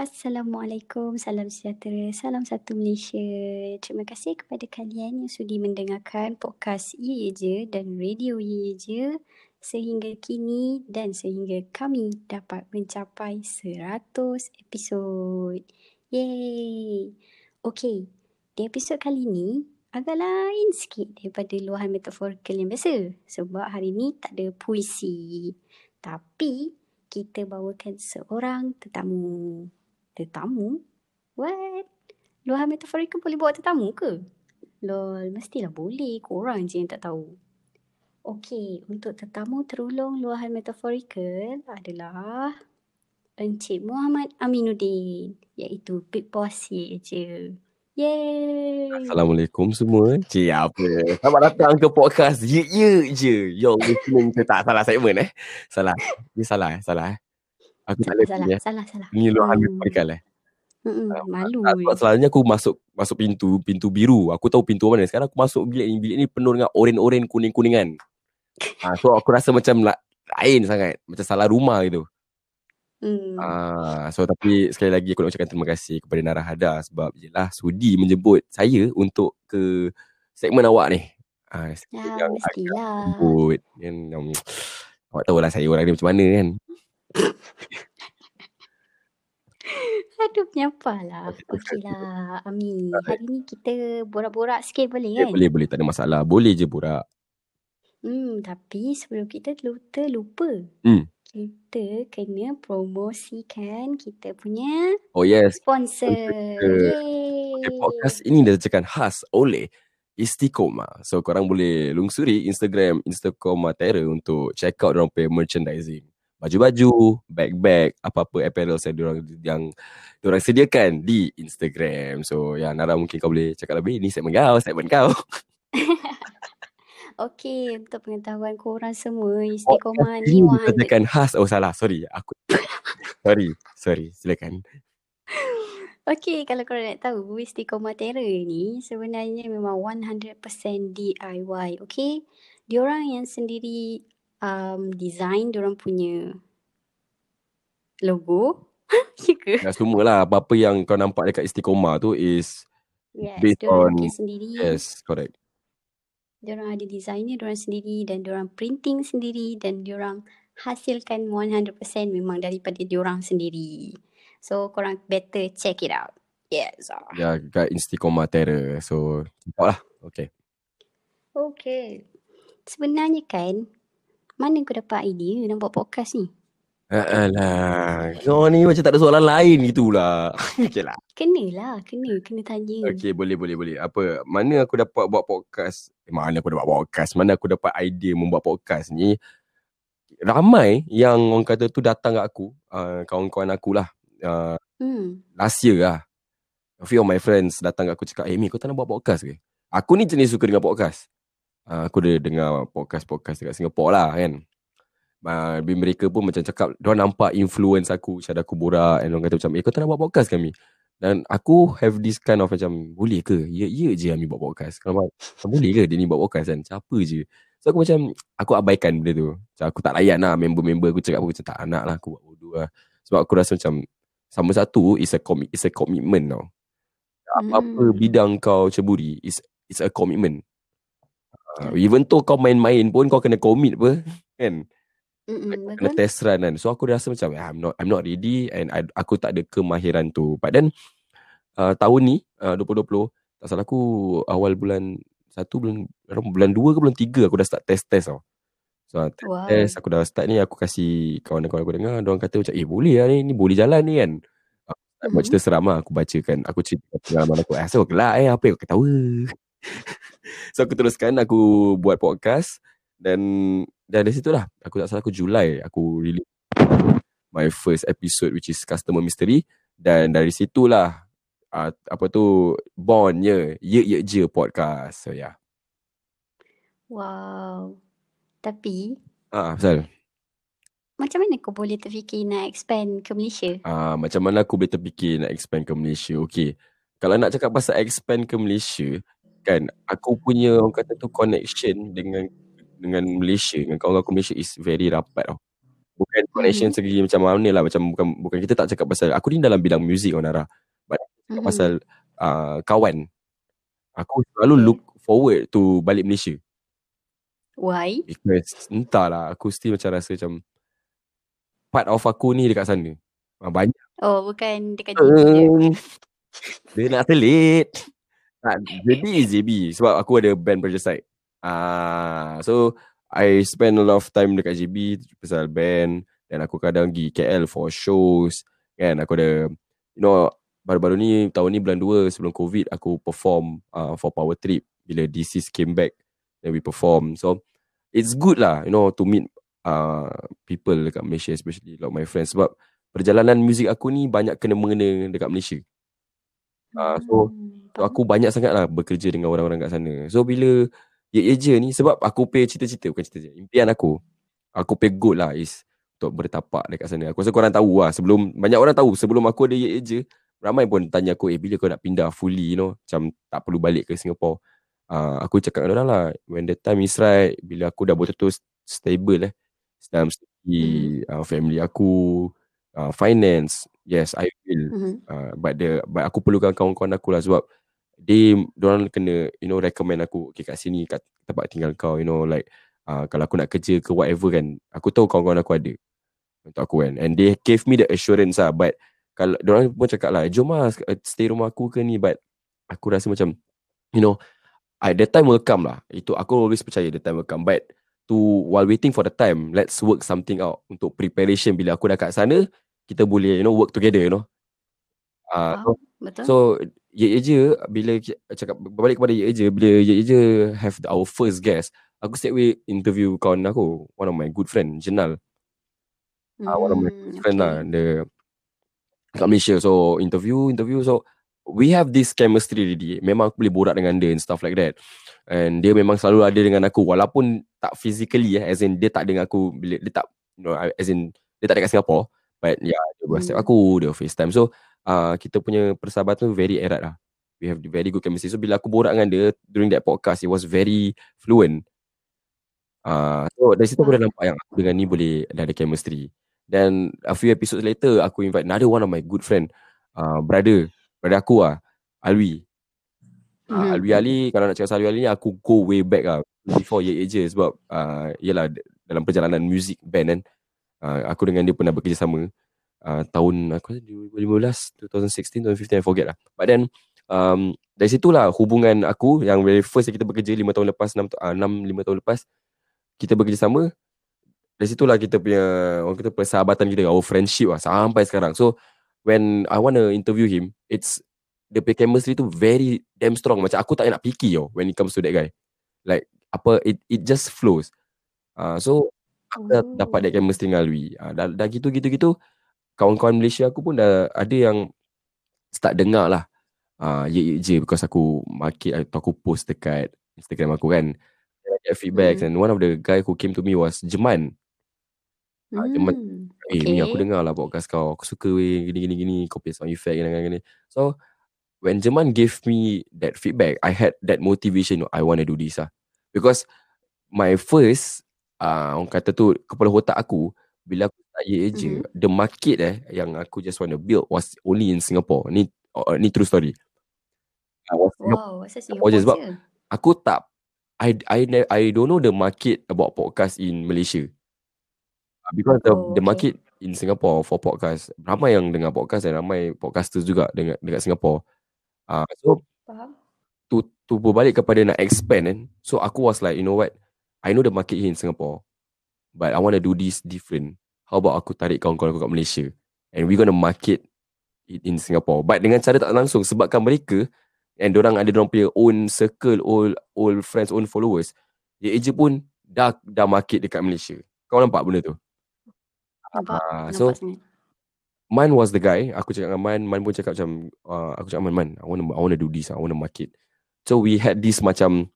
Assalamualaikum, salam sejahtera, salam satu Malaysia. Terima kasih kepada kalian yang sudi mendengarkan podcast Ye Ye Je dan radio Ye Ye Je sehingga kini dan sehingga kami dapat mencapai 100 episod. Yeay! Okey, di episod kali ini agak lain sikit daripada luahan metaforikal yang biasa sebab hari ini tak ada puisi. Tapi kita bawakan seorang tetamu. Tetamu? What? Luahan metaforikal boleh bawa tetamu ke? Lol, mestilah boleh. Korang je yang tak tahu. Okey, untuk tetamu terulung luahan metaforikal adalah Encik Muhammad Aminuddin iaitu Big Boss ye je. Yeay! Assalamualaikum semua. Cik apa? Selamat datang ke podcast Ye Ye Je. Yo, listening tak salah segmen eh. Salah. Ni salah eh, salah eh. Aku tak Salah, lagi salah, eh. salah, salah. Ni luahan Hmm. metaforikal eh. Mm-mm, malu. Sebab selalunya aku masuk masuk pintu pintu biru. Aku tahu pintu mana. Sekarang aku masuk bilik ni. Bilik ni penuh dengan oren-oren kuning-kuningan. Ah, so aku rasa macam la- lain sangat. Macam salah rumah gitu. Hmm. Ah, so tapi sekali lagi aku nak ucapkan terima kasih kepada Nara Hada sebab jelah sudi menjemput saya untuk ke segmen awak ni. Ah, Ya, yang mestilah. Yang, yang, awak tahu lah saya orang ni macam mana kan. Aduh, menyapalah. Okey, Okeylah, Ami. Hari ni kita borak-borak sikit boleh Ya, kan? boleh boleh tak ada masalah. Boleh je borak. Hmm, tapi sebelum kita terlu- terlupa, Hmm. kita kena promosikan kita punya Oh yes. sponsor. Okay, podcast ini dibacakan khas oleh Istiqomah. So korang boleh lungsuri Instagram Istiqomah Terror untuk check out diorang punya merchandising. Baju-baju, bag-bag, apa-apa apparel yang diorang yang diorang sediakan di Instagram. So ya Nara mungkin kau boleh cakap lebih. Ni segmen kau, segmen kau. Okey, untuk pengetahuan korang semua, istiqomah Ini ni 100 dibacakan khas. Oh salah, sorry. Aku sorry, sorry. Silakan. Okey, kalau korang nak tahu, Istiqomah Terror ni sebenarnya memang 100% DIY, okey? Diorang yang sendiri um, design diorang punya logo. ya ke? Ya semualah apa-apa yang kau nampak dekat Istiqomah tu is Yes, based on sendiri. yes, correct. Diorang ada desainnya diorang sendiri dan diorang printing sendiri dan diorang hasilkan 100% memang daripada diorang sendiri. So, korang better check it out. Yes. Ya, kat Istiqomah Terror. So, nampak lah. Okay. Okay. Sebenarnya kan, mana kau dapat idea nak buat podcast ni? Alah, kau ni macam tak ada soalan lain gitulah. okay lah. Kenalah, kena, kena tanya. Okay, boleh, boleh, boleh. Apa, mana aku dapat buat podcast? Eh, mana aku dapat buat podcast? Mana aku dapat idea membuat podcast ni? Ramai yang orang kata tu datang kat aku. Uh, kawan-kawan aku lah. Uh, Hmm. last year lah. A few of my friends datang kat aku cakap, eh Mi, kau tak nak buat podcast ke? Aku ni jenis suka dengar podcast. Uh, aku ada dengar podcast-podcast dekat Singapore lah kan. Uh, mereka pun macam cakap, dia nampak influence aku, cara aku borak and orang kata macam, eh kau tak nak buat podcast kami? Dan aku have this kind of macam, boleh ke? Ya, ya je Ami buat podcast. Kalau boleh ke dia ni buat podcast kan? Siapa je? So aku macam, aku abaikan benda tu. Macam aku tak layan lah member-member aku cakap, aku macam tak nak lah, aku buat bodoh lah. Sebab aku rasa macam, sama satu is a commit is a commitment tau. Apa-apa Hmm. bidang kau ceburi is is a commitment. Uh, even though kau main-main pun kau kena commit apa kan. Mm-mm, Kena betul? test run kan. So aku rasa macam "Ah, I'm not I'm not ready and I, aku tak ada kemahiran tu. But then uh, tahun ni uh, 2020 tak salah aku awal bulan satu bulan bulan dua ke bulan tiga aku dah start test-test tau. So test, Wow. test aku dah start ni aku kasih kawan-kawan aku dengar dia orang kata macam eh boleh lah ni ni boleh jalan ni kan. Aku buat Mhm. cerita seram lah aku bacakan aku cerita pengalaman aku. Eh so gelak eh apa yang kau ketawa. so aku teruskan aku buat podcast dan dan dari situ lah aku tak salah aku Julai aku release my first episode which is customer mystery dan dari situlah uh, apa tu bondnya ye ye je podcast so yeah. Wow. Tapi, ah pasal macam mana kau boleh terfikir nak expand ke Malaysia? ah macam mana aku boleh terfikir nak expand ke Malaysia okey kalau nak cakap pasal expand ke Malaysia kan aku punya orang kata tu connection dengan dengan Malaysia dengan kawan-kawan aku Malaysia is very rapat tau bukan connection Mhm. segi macam mana lah macam bukan bukan kita tak cakap pasal aku ni dalam bidang muzik oh Nara but Mhm. pasal uh, kawan aku selalu look forward to balik Malaysia Why? because entahlah aku still macam rasa macam part of aku ni dekat sana Ah, banyak Oh, bukan dekat JB je. Um, dia nak telit. Tak, JB is JB sebab aku ada band Pressure Side. Ah, so I spend a lot of time dekat JB pasal band. Dan aku kadang pergi KL for shows. Kan aku ada you know baru-baru ni tahun ni bulan 2 sebelum covid aku perform uh, for Power Trip. Bila DCs came back then we perform. So it's good lah you know to meet uh, people dekat Malaysia especially like my friends. Sebab perjalanan muzik aku ni banyak kena mengena dekat Malaysia. Ah, so Hmm. Aku banyak sangat lah bekerja dengan orang-orang kat sana. So bila Ye Ye Je ni sebab aku pay cita-cita bukan cita-cita. Impian aku. Aku pay goal lah is untuk bertapak dekat sana. Aku rasa korang tahu lah sebelum banyak orang tahu sebelum aku ada Ye Ye Je ramai pun tanya aku eh bila kau nak pindah fully you know macam tak perlu balik ke Singapore. Uh, aku cakap dengan orang lah when the time is right bila aku dah betul-betul stable eh dalam segi uh, family aku uh, finance yes I will Mhm. uh, but the but aku perlukan kawan-kawan aku lah sebab they orang kena you know recommend aku okay kat sini kat tempat tinggal kau you know like uh, kalau aku nak kerja ke whatever kan aku tahu kawan-kawan aku ada untuk aku kan. And they gave me the assurance lah but kalau orang pun cakap lah jom lah stay rumah aku ke ni? But aku rasa macam you know I, the time will come lah. Itu aku always percaya the time will come. But to while waiting for the time let's work something out untuk preparation. Bila aku dah kat sana kita boleh you know work together you know? Uh, so, Faham? Betul? So Ye Ye Je bila cakap berbalik kepada Ye Ye Je bila Ye Ye Je have the, our first guest aku straight away interview kawan aku one of my good friend Jenal. Uh, one of my Hmm, good friend lah okay. the kat Malaysia. So interview interview. So we have this chemistry already. Memang aku boleh borak dengan dia and stuff like that. And dia memang selalu ada dengan aku. Walaupun tak physically eh as in dia tak dengan aku bila dia tak you know, as in dia tak dekat Singapore but yeah dia WhatsApp Hmm. aku dia FaceTime. So uh, kita punya persahabatan tu very erat lah. We have very good chemistry. So bila aku borak dengan dia during that podcast it was very fluent. Uh, so dari situ aku dah nampak yang aku dengan ni boleh dah ada chemistry. Then a few episodes later aku invite another one of my good friend uh, brother brother aku lah Alwi. Uh. Alwi Ali kalau nak cakap pasal Alwi Ali ni aku go way back lah before Ye Ye Je sebab uh, yelah dalam perjalanan music band kan uh, aku dengan dia pernah bekerjasama uh, tahun aku rasa 2015 2016 2015 I forget lah. But then um, dari situlah hubungan aku yang very first kita bekerja 5 tahun lepas 6 uh, 6 5 tahun lepas kita bekerjasama dari situlah kita punya orang kata persahabatan kita our friendship lah sampai sekarang. So when I want to interview him it's the chemistry tu very damn strong. Macam aku tak nak picky yo when it comes to that guy. Like apa it it just flows. Uh, so aku dah dapat that Oh. chemistry dengan Alwi uh, dah, dah gitu gitu gitu kawan-kawan Malaysia aku pun dah ada yang start dengar lah uh, Ye Ye Je because aku market atau aku post dekat Instagram aku kan I get feedbacks Mhm. and one of the guy who came to me was Jeman uh, Jeman Hmm. Eh ni aku Okay. dengar lah podcast kau Aku suka weh Gini gini gini Kau punya sound effect gini, gini, gini. So When Jeman gave me That feedback I had that motivation I want to do this lah Because My first uh, Orang kata tu Kepala otak aku Bila aku Ye Ye Je. The market eh Yang aku just want to build Was only in Singapore Ni uh, Ni true story was Wow, Singapore je Sebab je? Aku tak I I I don't know the market about podcast in Malaysia. Uh, Because the Oh, the okay. market in Singapore for podcast ramai yang dengar podcast dan ramai podcasters juga dengan dekat Singapore. Uh, so Faham? to to berbalik kepada nak expand kan. So aku was like you know what? I know the market here in Singapore. But I want to do this different. How about aku tarik kawan-kawan aku kat Malaysia and we gonna market it in Singapore. But dengan cara tak langsung sebabkan mereka and orang ada orang punya own circle, old old friends, own followers. Ye je pun dah dah market dekat Malaysia. Kau nampak benda tu? Nampak? Ah, so Nampak. Man was the guy. Aku cakap dengan Man, Man pun cakap macam uh, aku cakap Man, Man, I want I want to do this, I want to market. So we had this macam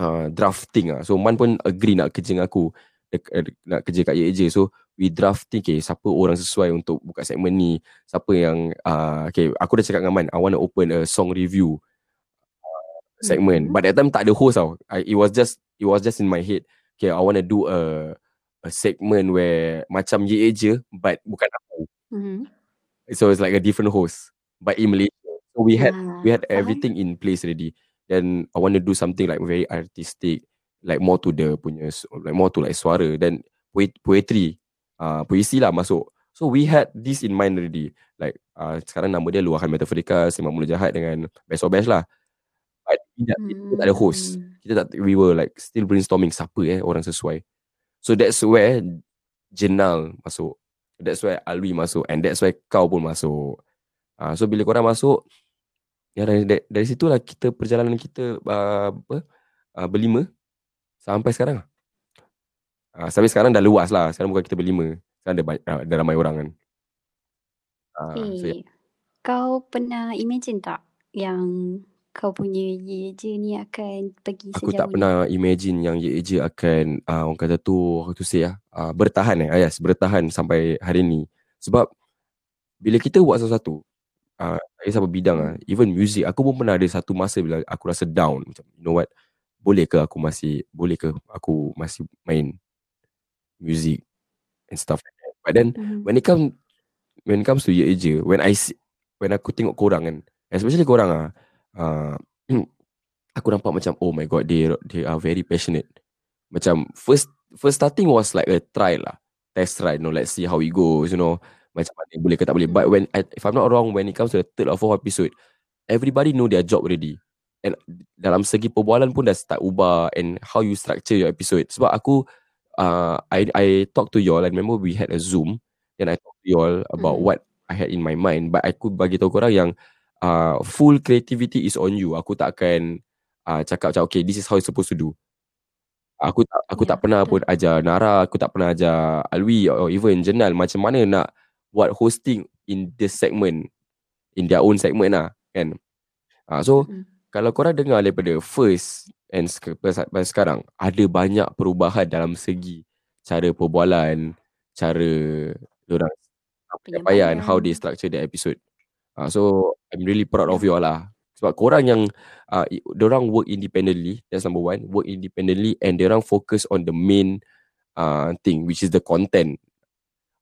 uh, drafting ah. So Man pun agree nak kerja dengan aku nak kerja kat je. So we drafting okay, siapa orang sesuai untuk buka segmen ni, siapa yang uh, okay, aku dah cakap dengan Man, I want to open a song review segment. Mhm. But that time tak ada host tau. I, it was just it was just in my head. Okay, I want to do a a segment where macam ye je but bukan aku. Mhm. So it's like a different host but in Malaysia. So we had Ah, we had everything in place already. Then I want to do something like very artistic, like more to the punya like more to like suara then poet, poetry, uh, puisi lah masuk. So we had this in mind already. Like uh, sekarang nama dia Luahan Metaforikas, Semak Mula Jahat dengan Best of Best lah. But kita, kita tak ada host. Hmm. Kita tak we were like still brainstorming siapa eh orang sesuai. So that's where Jenal masuk. That's where Alwi masuk and that's where kau pun masuk. Uh, so bila korang masuk ya dari, dari, dari situlah kita perjalanan kita uh, apa uh, berlima sampai sekarang. Uh, sampai sekarang dah luas lah. Sekarang bukan kita berlima. Sekarang ada, banyak, uh, ada ramai orang kan. Uh, so, Eh, kau pernah imagine tak yang kau punya ye je ni akan pergi Aku sejauh tak ni? pernah imagine yang Ye Je akan uh, orang kata tu to say ah uh, bertahan eh yes bertahan sampai hari ni sebab bila kita buat sesuatu uh, tak kisah apa bidang ah Hmm. even music aku pun pernah ada satu masa bila aku rasa down macam you know what boleh ke aku masih boleh ke aku masih main music and stuff like that. But then Mhm. when it come when it comes to Ye Je when I see, when aku tengok korang kan especially korang ah uh, aku nampak macam oh my god they they are very passionate. Macam first first starting was like a trial lah test ride you know let's see how it goes you know macam mana boleh ke tak boleh. But when I, if I'm not wrong when it comes to the third or fourth episode everybody know their job already. And dalam segi perbualan pun dah start ubah and how you structure your episode. Sebab aku uh, I I talk to y'all I remember we had a zoom and I talk to y'all about Mhm. what I had in my mind but aku bagi tahu korang yang uh, full creativity is on you aku tak akan uh, cakap macam okay this is how it's supposed to do Aku tak aku Ya, tak pernah betul. pun ajar Nara, aku tak pernah ajar Alwi or even Jenal macam mana nak buat hosting in this segment in their own segment lah kan. Ah so Mhm. kalau korang dengar daripada first and sampai sekarang ada banyak perubahan dalam segi cara perbualan, cara orang penyampaian, how they structure their episode. Ah so I'm really proud of you all lah. Sebab korang yang uh, orang work independently, that's number one, work independently and orang focus on the main uh, thing which is the content.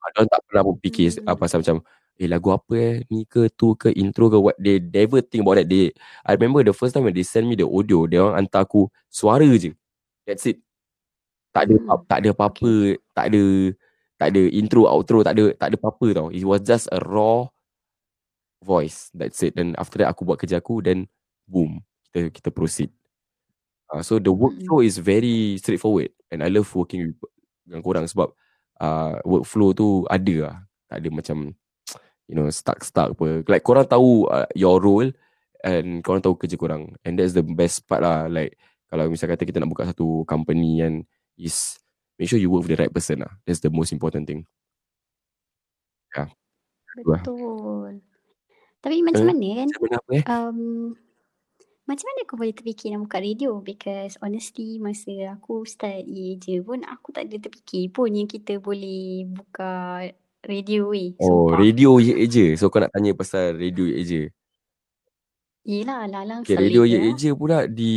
Uh, Diorang tak pernah pun fikir Hmm. apa pasal macam eh lagu apa eh ni ke tu ke intro ke what they never think about that. They I remember the first time when they send me the audio dia orang hantar aku suara je. That's it. Tak ada Hmm. tak ada apa-apa tak ada tak ada intro outro tak ada tak ada apa-apa tau. It was just a raw voice. That's it. Then after that aku buat kerja aku then boom kita kita proceed. Uh, so the workflow is very straightforward and I love working with dengan korang sebab uh, workflow tu ada lah. Tak ada macam you know stuck-stuck apa like korang tahu uh, your role and korang tahu kerja korang and that's the best part lah like kalau misal kata kita nak buka satu company and is make sure you work with the right person lah that's the most important thing yeah Itulah. Betul. Tapi macam Eh, mana kan? apa eh Um, macam mana aku boleh terfikir nak buka radio? Because honestly masa aku start ye je pun aku tak ada terfikir pun yang kita boleh buka radio weh. oh Sumpah. radio je je so kau nak tanya pasal radio je je Yelah lalang Okay, radio ye je. je pula di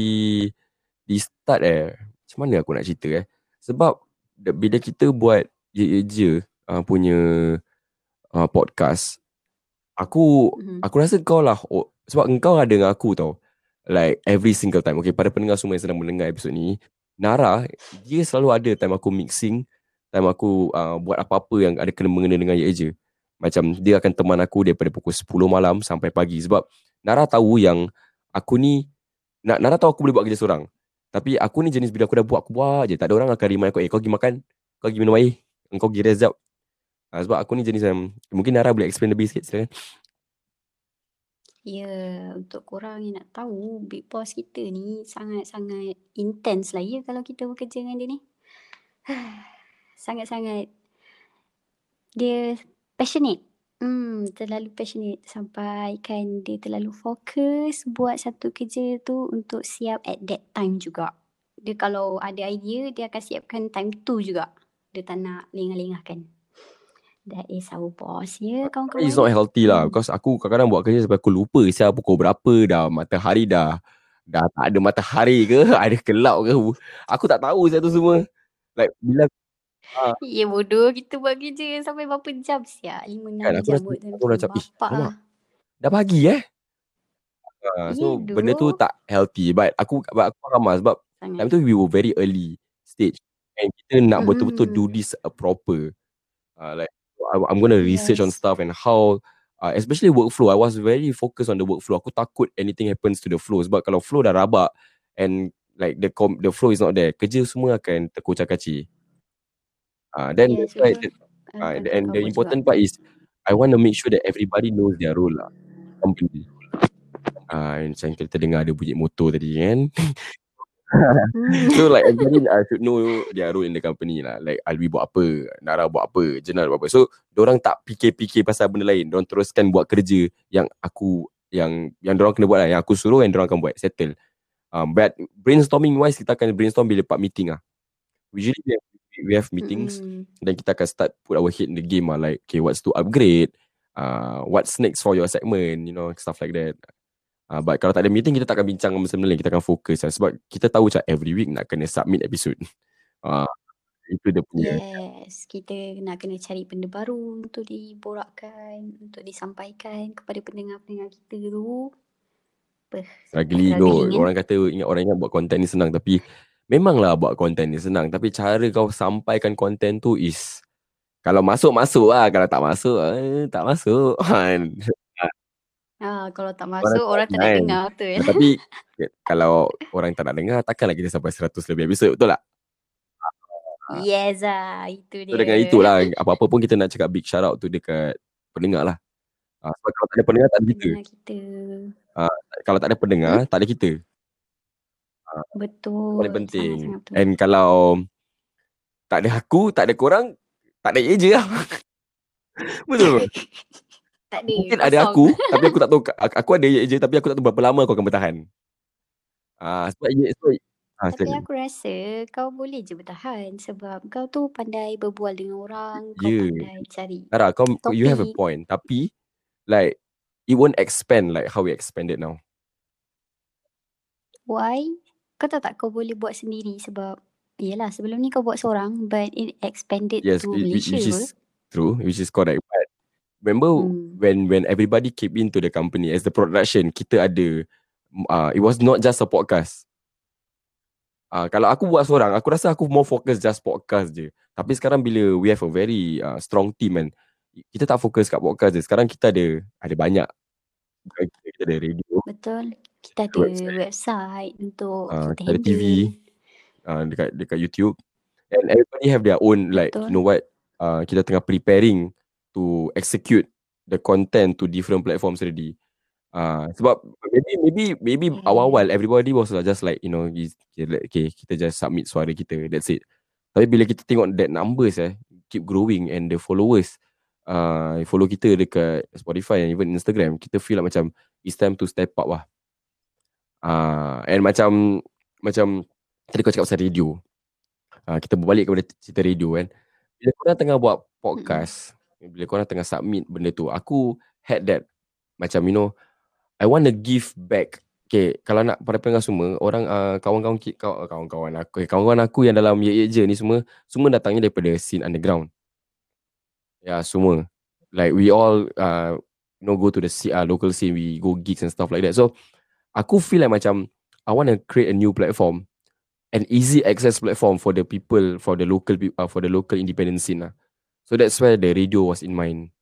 di start eh. Macam mana aku nak cerita eh? Sebab bila kita buat ye je uh, punya uh, podcast, aku Mhm. aku rasa kau lah oh, sebab engkau ada dengan aku tau. Like every single time. Okay, pada pendengar semua yang sedang mendengar episod ni, Nara dia selalu ada time aku mixing, time aku uh, buat apa-apa yang ada kena mengena dengan ye je. Macam dia akan teman aku daripada pukul 10 malam sampai pagi sebab Nara tahu yang aku ni Na- Nara tahu aku boleh buat kerja seorang. Tapi aku ni jenis bila aku dah buat aku buat je. Tak ada orang akan remind aku, "Eh, kau pergi makan, kau pergi minum air, kau pergi rest jap." Ha, sebab aku ni jenis yang mungkin Nara boleh explain lebih sikit silakan. Ya, untuk korang yang nak tahu Big Boss kita ni sangat-sangat intense lah ya kalau kita bekerja dengan dia ni. Sangat-sangat dia passionate. Hmm, terlalu passionate sampai kan dia terlalu fokus buat satu kerja tu untuk siap at that time juga. Dia kalau ada idea dia akan siapkan time tu juga. Dia tak nak lengah-lengahkan. That is our boss ya Tapi kawan-kawan. it's not healthy lah Hmm. Because aku kadang-kadang buat kerja Sampai aku lupa Siapa pukul berapa dah Matahari dah Dah tak ada matahari ke Ada kelap ke Aku tak tahu Saya tu semua Like bila Ah. Ya bodoh kita buat kerja sampai berapa jam siap? 5 Kan 6 aku jam buat aku dah macam. "Ih, Bapak alamak, lah. dah pagi eh?" Ya so benda tu tak healthy but aku but aku faham lah sebab time Sangat. tu we were very early stage and kita nak betul-betul do this uh, proper. Uh, like I, I'm gonna research on Yes. stuff and how uh, especially workflow. I was very focused on the workflow. Aku takut anything happens to the flow sebab kalau flow dah rabak and like the com- the flow is not there, kerja semua akan terkocak-kacir. Uh, then Yes, that's why uh, Akan the, and the terkabut juga. important part is I want to make sure that everybody knows their role lah. Company. Ah, uh, macam kita dengar ada bunyi motor tadi kan. Hmm. so like everybody uh, should know their role in the company lah. Like Alwi buat apa, Nara buat apa, Jenal buat apa. So orang tak fikir-fikir pasal benda lain. Orang teruskan buat kerja yang aku yang yang orang kena buat lah. Yang aku suruh yang orang akan buat settle. Um, but brainstorming wise kita akan brainstorm bila part meeting lah. Usually we have, we have meetings Mm-mm. then kita akan start put our head in the game lah. Like okay what's to upgrade, uh, what's next for your segment, you know stuff like that. Uh, but kalau tak ada meeting kita tak akan bincang benda lain kita akan fokus lah. sebab kita tahu macam every week nak kena submit episode. Uh, itu dia punya. Yes, kita nak kena cari benda baru untuk diborakkan, untuk disampaikan kepada pendengar-pendengar kita tu. Apa? Struggling kot. eh? Orang kata ingat orang ingat buat konten ni senang tapi memanglah buat konten ni senang tapi cara kau sampaikan konten tu is kalau masuk masuk lah kalau tak masuk eh, tak masuk. Kan? Ah, kalau tak Orang masuk orang tak nak kan. dengar betul. Nah, tapi kalau orang tak nak dengar takkanlah kita sampai 100 lebih episod betul tak? Yes ah, itu dia. So dengan itulah apa-apa pun kita nak cakap big shout out tu dekat pendengar lah. Uh, sebab kalau tak ada pendengar tak ada kita. kita. Kalau tak ada pendengar Hmm? tak ada kita. Betul. Paling penting. Sangat-sangat betul. And kalau tak ada aku, tak ada korang, tak ada je lah. Betul tak? tak ada. Mungkin ada aku tapi aku tak tahu aku ada je tapi aku tak tahu berapa lama aku akan bertahan. Ah sebab ye so ah Tapi aku rasa kau boleh je bertahan sebab kau tu pandai berbual dengan orang, kau Ya. pandai cari. Nara kau kau- you have a Topik. point tapi like it won't expand like how we expanded now. Why? Kau tahu tak kau boleh buat sendiri sebab Yelah sebelum ni kau buat seorang but it expanded Yes, to it, Malaysia which is true, which is correct. But remember Hmm. when when everybody came into the company as the production, kita ada uh, it was not just a podcast. Uh, kalau aku buat seorang, aku rasa aku more fokus just podcast je. Tapi sekarang bila we have a very uh, strong team and kita tak fokus kat podcast je. Sekarang kita ada ada banyak. Kita ada radio, Betul. Kita ada website. website, untuk uh, kita kita ada TV, uh, dekat dekat YouTube. And everybody have their own like Betul. you know what? Uh, kita tengah preparing to execute the content to different platforms already. Uh, sebab maybe maybe maybe Yeah. awal-awal everybody was just like you know okay kita just submit suara kita that's it. Tapi bila kita tengok that numbers eh keep growing and the followers uh, follow kita dekat Spotify and even Instagram kita feel like macam it's time to step up lah. Uh, and macam macam tadi kau cakap pasal radio. Uh, kita berbalik kepada cerita radio kan. Bila korang tengah buat podcast, bila korang tengah submit benda tu, aku had that macam you know, I want to give back. Okay, kalau nak pada pendengar semua, orang uh, kawan-kawan kawan-kawan aku, eh, kawan-kawan aku yang dalam Ye Je ni semua, semua datangnya daripada scene underground. Ya, semua. Like we all uh, know go to the uh, local scene, we go gigs and stuff like that. So aku feel like macam I want to create a new platform, an easy access platform for the people, for the local uh, for the local independent scene lah. So that's why the radio was in mind.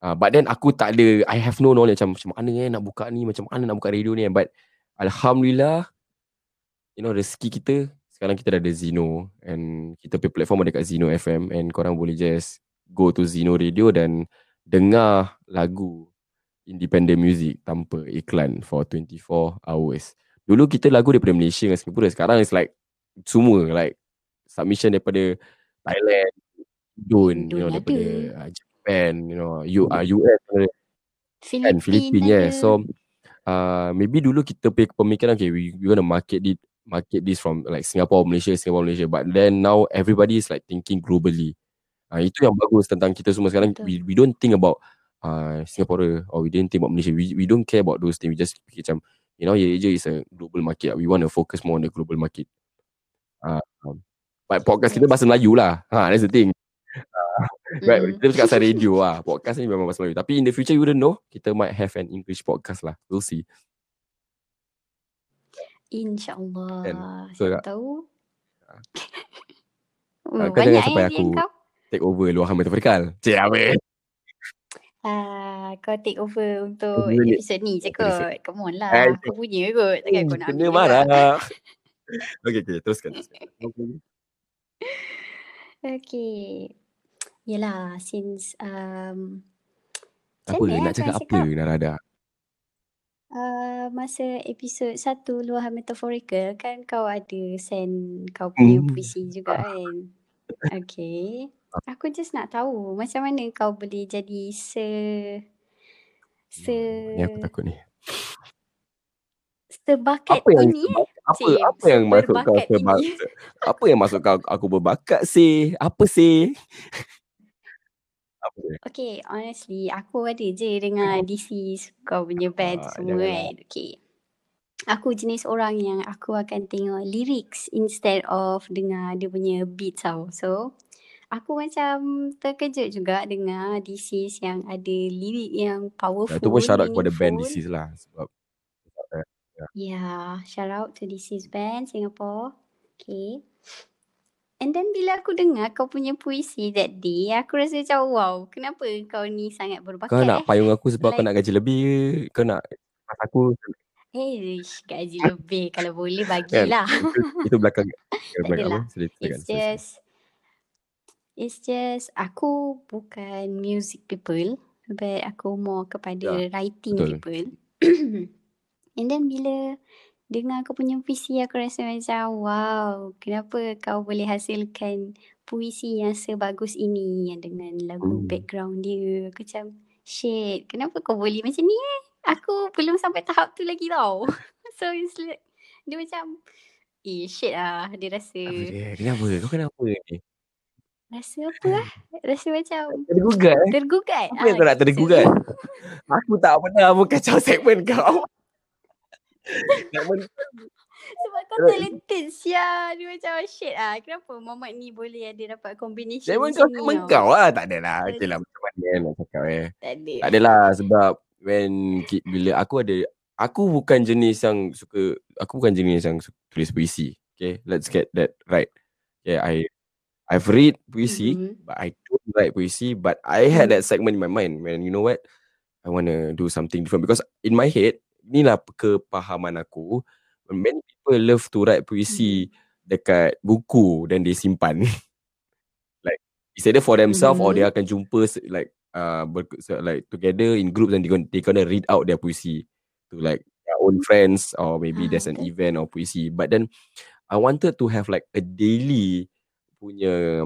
Uh, but then aku tak ada, I have no knowledge macam macam mana eh nak buka ni, macam mana nak buka radio ni. But Alhamdulillah, you know rezeki kita, sekarang kita dah ada Zeno and kita punya platform ada kat Zeno FM and korang boleh just go to Zeno Radio dan dengar lagu independent music tanpa iklan for 24 hours. Dulu kita lagu daripada Malaysia dengan Singapura, sekarang it's like semua like submission daripada Thailand, Indon, you know daripada ada. uh, Japan, you know, U, uh, US Filipin and Philippines ada. yeah. So uh, maybe dulu kita punya pemikiran okay we, we want to market it market this from like Singapore Malaysia Singapore Malaysia but then now everybody is like thinking globally. Uh, itu yang bagus tentang kita semua sekarang Betul. we, we don't think about uh, Singapore or we didn't think about Malaysia. We we don't care about those things. We just fikir macam you know Je is a global market. We want to focus more on the global market. Uh, um, But podcast kita bahasa Melayu lah. Ha, that's the thing. Right, Mm-mm. kita cakap pasal radio lah. Podcast ni memang bahasa Melayu. Tapi in the future, you wouldn't know. Kita might have an English podcast lah. We'll see. InsyaAllah. Kan? Betul Siapa tak? tahu. Ah, kau banyak jangan sampai idea aku- kau. Take over luahan metaforikal. Cik, apa? Ah, kau take over untuk Episode ni. episod ni je kot. Come on Eh, lah. Kau punya kot. Takkan kau nak Kena marah. okay, okay. Teruskan. teruskan. Okay. Yelah, since um, Apa? eh Nak aku cakap apa, kau, Narada? uh, masa episod satu luahan metaforikal kan kau ada send kau punya Hmm. puisi juga kan. Okay. Aku just nak tahu macam mana kau boleh jadi se se Ni aku takut ni. sebakat Apa yang ini eh. apa Cik, apa yang masuk kau seberbakat ini. apa yang masuk kau aku berbakat sih? Apa sih? Apa dia? Okay, honestly, aku ada je dengar DC kau punya band Ah, semua janganlah. kan. Okay. Aku jenis orang yang aku akan tengok lyrics instead of dengar dia punya beat tau. So, aku macam terkejut juga dengar DC yang ada lirik yang powerful, Itu pun shout out kepada band this lah sebab Yeah, shout out to DC's band Singapore. Okay. And then bila aku dengar kau punya puisi that day, aku rasa macam wow, kenapa kau ni sangat berbakat kau nak eh? payung aku sebab kau Like- nak gaji lebih ke? Kau nak aku Eh, gaji lebih kalau boleh kan? bagilah. itu, itu belakang belakang adalah. It's just It's just aku bukan music people but aku more kepada Ya, writing betul. people. And then bila dengar kau punya puisi aku rasa macam wow, kenapa kau boleh hasilkan puisi yang sebagus ini yang dengan lagu Hmm. background dia. Aku macam shit, kenapa kau boleh macam ni eh? Aku belum sampai tahap tu lagi tau. so it's like dia macam eh shit lah dia rasa Apa dia? Kenapa? Kau kenapa ni? Rasa apa lah? Rasa macam Tergugat eh? tergugat. Apa yang kau nak tergugat? Aku tak pernah pun kacau segmen kau. segmen Sebab kau talented sia. Dia macam shit ah. Kenapa Muhammad ni boleh ada dapat combination segmen kau segmen kau lah. Tak adalah. Okay lah. Macam mana nak cakap eh. Tak ada. Tak adalah sebab when bila aku ada aku bukan jenis yang suka aku bukan jenis yang suka tulis puisi. Okay, let's get that right. Okay, I I've read puisi Mhm. but I don't write puisi but I had Mm. that segment in my mind when you know what I want to do something different because in my head inilah kepahaman aku many people love to write puisi dekat buku dan dia simpan like it's either for themselves or Mhm. dia akan jumpa like uh ber, se- like together in groups and they gonna, they gonna read out their puisi to like their own friends or maybe Ah, there's an betul. event or puisi but then I wanted to have like a daily punya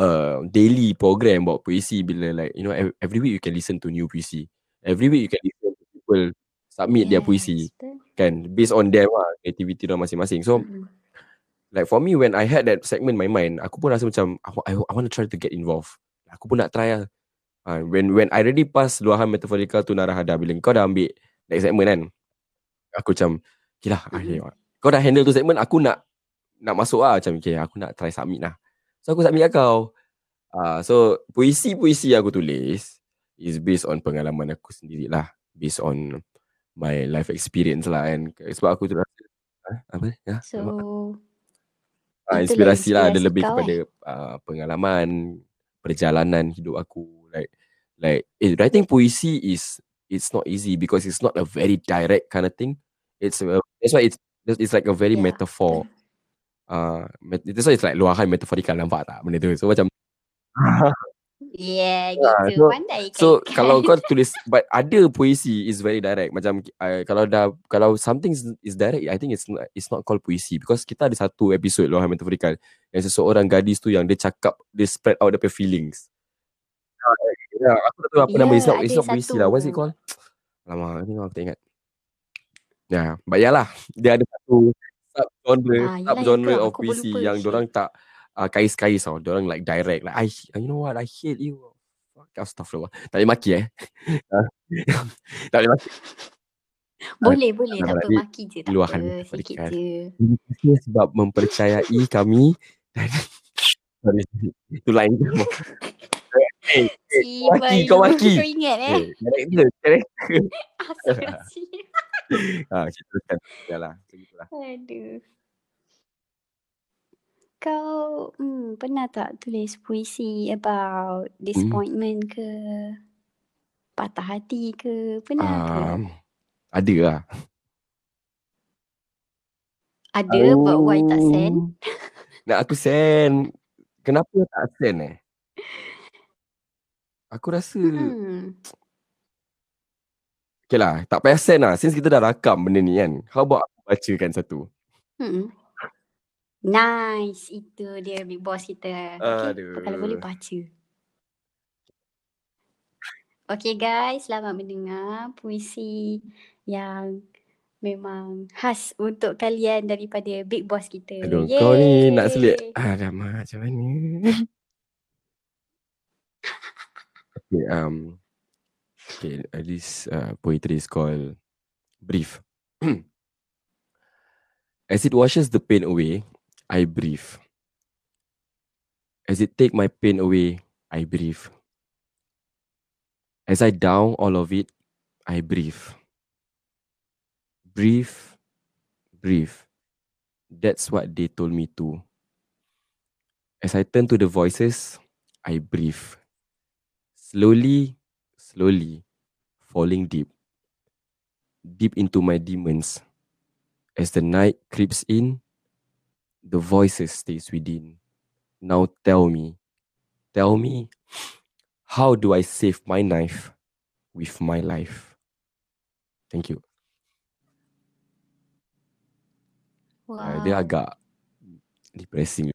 uh daily program about puisi bila like you know ev- every week you can listen to new puisi. Every week you can listen to people submit their puisi Yes, betul. kan? Based on them lah creativity dia masing-masing. So Mhm. like for me when I had that segment in my mind aku pun rasa macam I, I, I want to try to get involved. Aku pun nak try lah. Uh, when when I already pass luahan metaphorical tu narahada bila kau dah ambil next segment kan aku macam okay lah okay, kau dah handle tu segment aku nak nak masuk lah macam okay aku nak try submit lah so aku submit kat kau uh, so puisi-puisi aku tulis is based on pengalaman aku sendiri lah based on my life experience lah kan. Sebab aku tu rasa ha? apa? Ya So, uh, inspirasi lah ada lebih kepada uh, pengalaman perjalanan hidup aku. Like like eh, writing puisi is it's not easy because it's not a very direct kind of thing. It's a, that's why it's it's like a very Yeah, metaphor uh that's why it's like luahan metaphorical nampak tak benda tu so macam yeah, Ah, gitu. so- Pandai So kaitkan. kalau kau tulis but ada puisi is very direct macam uh, kalau dah kalau something is, is direct I think it's not, it's not called puisi because kita ada satu episod Lohan Metaphorical yang seseorang gadis tu yang dia cakap dia spread out dia punya feelings. Ah, Ya, aku tak tahu apa nama Ya, it's not, it's not puisi lah. What's it called? Lama ni aku tak ingat. Ya, but yalah dia ada satu sub genre, Ah, sub genre of puisi lupa, yang orang tak uh, kais-kais tau. Orang like direct like I you know what I hate you. Fuck astagfirullah. Tak boleh maki eh. Ah, tak boleh maki. Boleh, boleh. tak apa, maki je. Tak luahan apa, sikit je. Terima kasih sebab mempercayai kami Sorry, itu lain je. Eh, eh, Si kau maki, kau maki. Kau ingat eh? Eh, karakter, karakter. Asal Ah, kita teruskan. Dah lah, macam itulah. Aduh. Kau hmm, pernah tak tulis puisi about Hmm. disappointment ke? Patah hati ke? Pernah ke? Um, ada lah. Ada but why tak send? Oh. Nak aku send. Kenapa tak send eh? Aku rasa Hmm. Okay lah, tak payah send lah. Since kita dah rakam benda ni kan. How about aku bacakan satu? Hmm. Nice. Itu dia big boss kita. Okay. Kalau boleh Aduh. baca. Okay guys, selamat mendengar puisi yang memang khas untuk kalian daripada big boss kita. Aduh, kau ni nak selit. Alamak, macam mana? okay, um, okay, this uh, poetry is called Brief. As it washes the pain away, I breathe. As it take my pain away, I breathe. As I down all of it, I breathe. Breathe, breathe. That's what they told me to. As I turn to the voices, I breathe. Slowly, slowly, falling deep, deep into my demons. As the night creeps in, the voices stays within. Now tell me, tell me, how do I save my knife with my life? Thank you. Wow. Uh, dia agak depressing.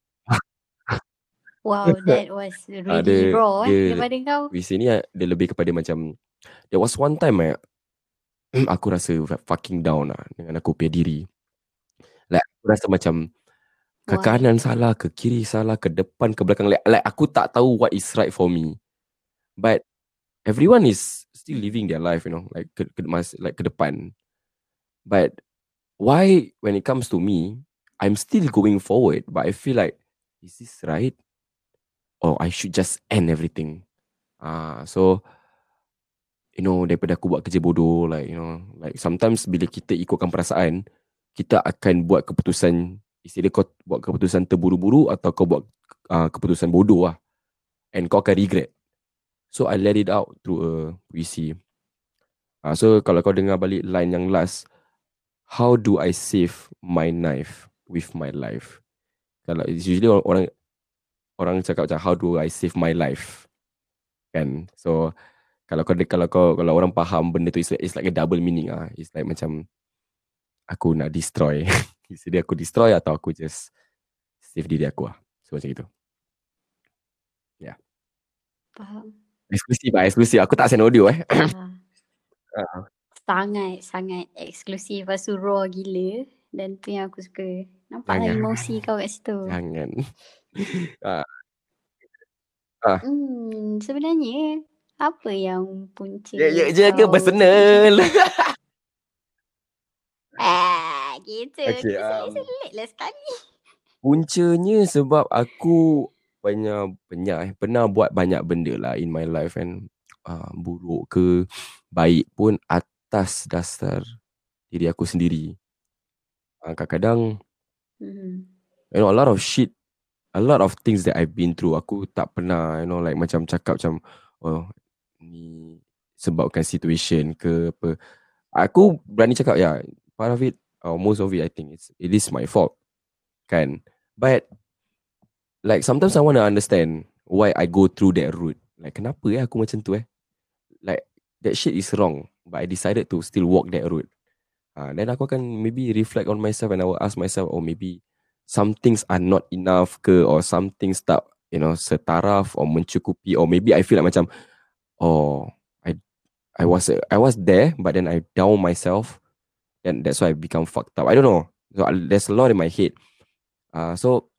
Wow, that was really Ah, dia- raw eh dia- daripada kau. Puisi ni ah, dia lebih kepada macam There was one time eh, aku rasa fucking down lah dengan aku punya diri. Like aku rasa macam ke Why? kanan salah, ke kiri salah, ke depan, ke belakang. Like, like aku tak tahu what is right for me. But everyone is still living their life, you know, like ke, ke mas, like ke depan. But why when it comes to me, I'm still going forward, but I feel like is this right? Or I should just end everything. Ah, so you know daripada aku buat kerja bodoh like you know like sometimes bila kita ikutkan perasaan kita akan buat keputusan istilah kau buat keputusan terburu-buru atau kau buat uh, keputusan bodoh lah. And kau akan regret. So I let it out through a puisi. Uh, so kalau kau dengar balik line yang last how do I save my knife with my life? Kalau usually orang, orang cakap macam how do I save my life? Kan? So kalau kau kalau kau kalau orang faham benda tu it's like, it's like a double meaning ah. It's like macam aku nak destroy. Jadi aku destroy atau aku just save diri aku lah so macam itu Faham. eksklusif lah eksklusif. Aku tak send audio eh. Ah. sangat sangat eksklusif. Lepas tu raw gila. Dan tu yang aku suka. Nampak lah emosi kau kat situ. jangan Hmm, sebenarnya apa yang punca ya ya je ke kau personal Ah, gitu. Okay, um, selit lah sekali. Puncanya sebab aku banyak banyak eh pernah buat banyak benda lah in my life and uh, buruk ke baik pun atas dasar diri aku sendiri. Uh, kadang-kadang Hmm. you know a lot of shit a lot of things that I've been through aku tak pernah you know like macam cakap macam oh ni sebabkan situation ke apa. Aku berani cakap ya part of it or most of it I think it's it is my fault. Kan? But like sometimes I want to understand why I go through that route. Like kenapa eh aku macam tu eh? Like that shit is wrong but I decided to still walk that route. Uh, then aku akan maybe reflect on myself and I will ask myself oh maybe some things are not enough ke or some things tak you know setaraf or mencukupi or maybe I feel like macam oh I I was I was there but then I down myself and that's why I become fucked up. I don't know. So there's a lot in my head. Uh, so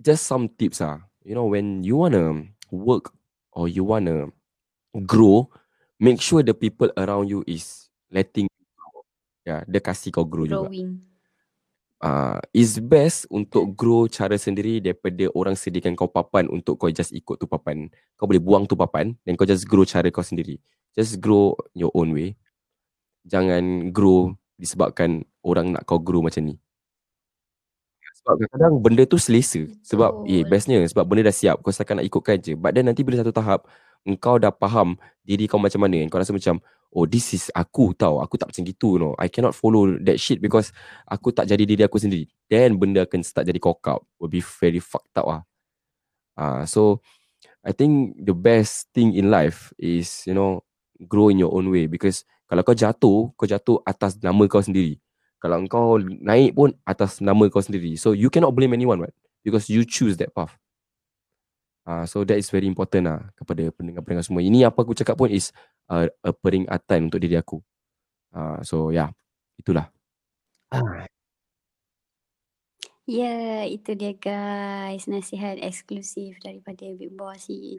just some tips ah. You know when you wanna work or you wanna grow, make sure the people around you is letting you grow. Yeah, dia kasih kau grow juga. Uh, is best untuk grow cara sendiri daripada orang sediakan kau papan untuk kau just ikut tu papan. Kau boleh buang tu papan dan kau just grow cara kau sendiri. Just grow your own way. Jangan grow disebabkan orang nak kau grow macam ni. Sebab kadang-kadang benda tu selesa. Sebab eh bestnya sebab benda dah siap kau setakat nak ikutkan je. But then nanti bila satu tahap engkau dah faham diri kau macam mana. Kau rasa macam oh this is aku tau. Aku tak macam gitu no I cannot follow that shit because aku tak jadi diri aku sendiri. Then benda akan start jadi cock up. Will be very fucked up ah. Uh, so I think the best thing in life is you know grow in your own way. Because kalau kau jatuh kau jatuh atas nama kau sendiri. Kalau kau naik pun atas nama kau sendiri. So you cannot blame anyone right? Because you choose that path Uh, so that is very important lah kepada pendengar-pendengar semua. Ini apa aku cakap pun is uh, a peringatan untuk diri aku. Uh, so yeah, itulah. Ah. Ya, yeah, itu dia guys. Nasihat eksklusif daripada Big Boss je.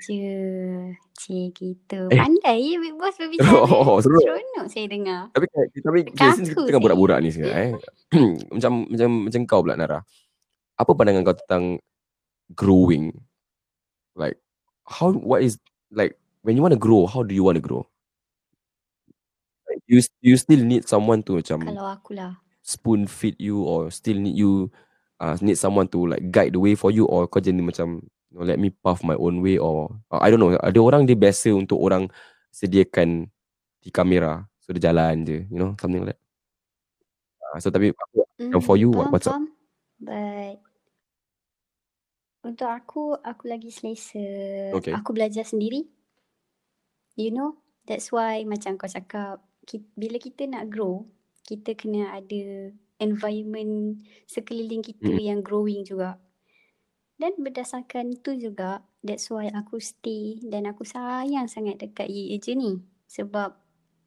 Cik, gitu. Eh. Pandai ya Big Boss berbicara. Oh, seru. Seronok saya dengar. Tapi, tapi Jason tengah burak-burak ni sekarang. Eh. macam, macam, macam kau pula Nara. Apa pandangan kau tentang growing like how what is like when you want to grow how do you want to grow? Like, you you still need someone to macam kalau aku lah. spoon feed you or still need you uh, need someone to like guide the way for you or kau jadi macam you know, let me path my own way or uh, I don't know ada orang dia biasa untuk orang sediakan di kamera so dia jalan je you know something like that. Uh, so tapi mm, for you what, what's up? but untuk aku, aku lagi selesa. Okay. Aku belajar sendiri. You know, that's why macam kau cakap, kita, bila kita nak grow, kita kena ada environment sekeliling kita mm. yang growing juga. Dan berdasarkan tu juga, that's why aku stay dan aku sayang sangat dekat Ye je ni. Sebab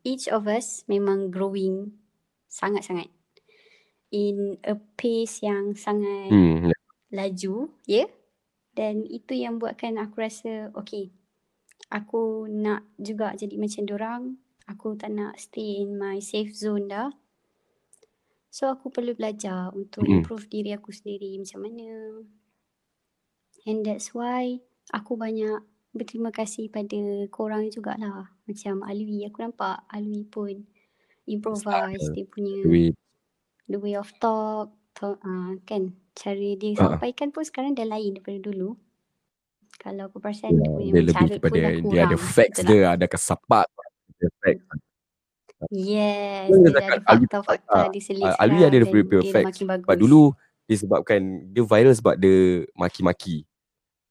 each of us memang growing sangat-sangat. In a pace yang sangat mm. laju, ya. Yeah? Dan itu yang buatkan aku rasa okay. Aku nak juga jadi macam orang. Aku tak nak stay in my safe zone dah. So aku perlu belajar untuk improve diri aku sendiri macam mana. And that's why aku banyak berterima kasih pada korang jugalah. Macam Alwi, aku nampak Alwi pun improvise dia punya the way of talk, talk uh, kan cara dia uh. sampaikan pun sekarang dah lain daripada dulu. Kalau aku perasan yeah, dia, dia lebih kepada dia ada facts dia, ada kesapat. Dia facts. Yes, dia, dia ada fakta-fakta di selisih. Alwi ada dia punya facts. Sebab dulu disebabkan dia viral sebab dia maki-maki.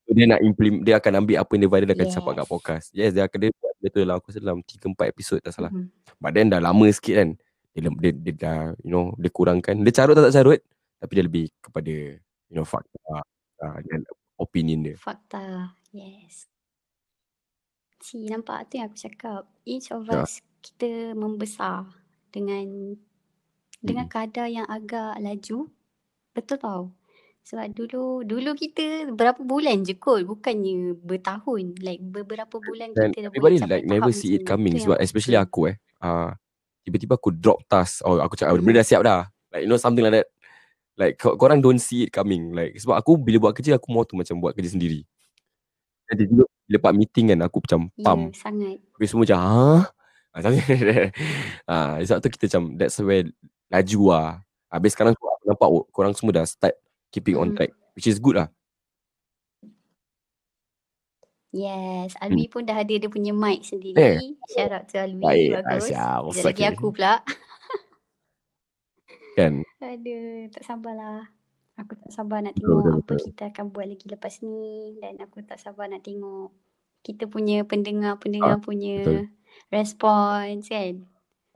So, dia nak implement, dia akan ambil apa yang dia viral dan akan yes. capai kat podcast. Yes, dia akan dia buat dia tu dalam aku dalam 3 4 episod tak salah. Mm-hmm. But then dah lama sikit kan. Dia, dia, dia, dah you know dia kurangkan. Dia carut tak tak carut tapi dia lebih kepada you know fakta uh, dan opinion dia. Fakta, yes. Si nampak tu yang aku cakap. Each of ya. us kita membesar dengan dengan hmm. kadar yang agak laju. Betul tau. Sebab dulu dulu kita berapa bulan je kot bukannya bertahun like beberapa bulan And kita dah boleh like never see it coming sebab especially aku eh uh, tiba-tiba aku drop task oh aku cakap benda dah siap dah like you know something like that Like kor- korang don't see it coming Like sebab aku bila buat kerja Aku mau tu macam buat kerja sendiri Jadi dulu Bila part meeting kan Aku macam ya, pump yeah, sangat Habis semua macam ha, Sebab tu kita macam That's where Laju lah Habis sekarang aku nampak Korang semua dah start Keeping on hmm. track Which is good lah Yes, Alwi hmm. pun dah ada dia punya mic sendiri. Eh. Shout out to Alwi. Baik, Bagus. Sekejap lagi aku pula. Kan? Aduh, tak sabarlah. Aku tak sabar nak tengok betul, apa kita akan buat lagi lepas ni dan aku tak sabar nak tengok kita punya pendengar-pendengar ah, punya betul. respons kan.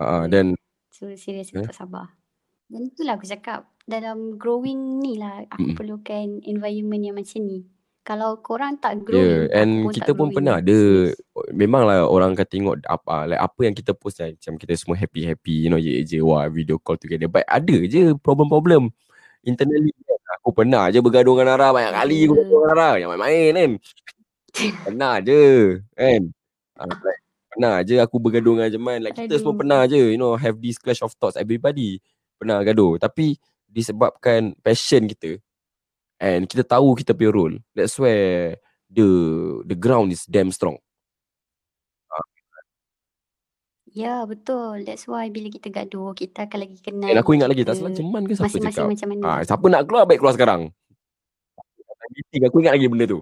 Ah, uh, dan so serius yeah. tak sabar. Dan itulah aku cakap dalam growing ni lah aku mm. perlukan environment yang macam ni kalau korang tak grow yeah. and pun kita pun pernah. Ada memanglah orang akan tengok apa like apa yang kita post lah, macam kita semua happy happy you know je je wah video call together. But ada je problem-problem. Internally aku pernah je bergaduh dengan Nara banyak kali aku bergaduh dengan Nara yang main-main kan? Pernah je kan? Like, pernah je aku bergaduh dengan Jeman like kita semua pernah je you know have this clash of thoughts everybody pernah gaduh. Tapi disebabkan passion kita and kita tahu kita punya role. That's where the the ground is damn strong. Ya betul. That's why bila kita gaduh kita akan lagi kenal. Dan aku ingat lagi tak salah ceman ke siapa Masing-masing cakap. macam mana. Ah, siapa nak keluar baik keluar sekarang. Meeting aku ingat lagi benda tu.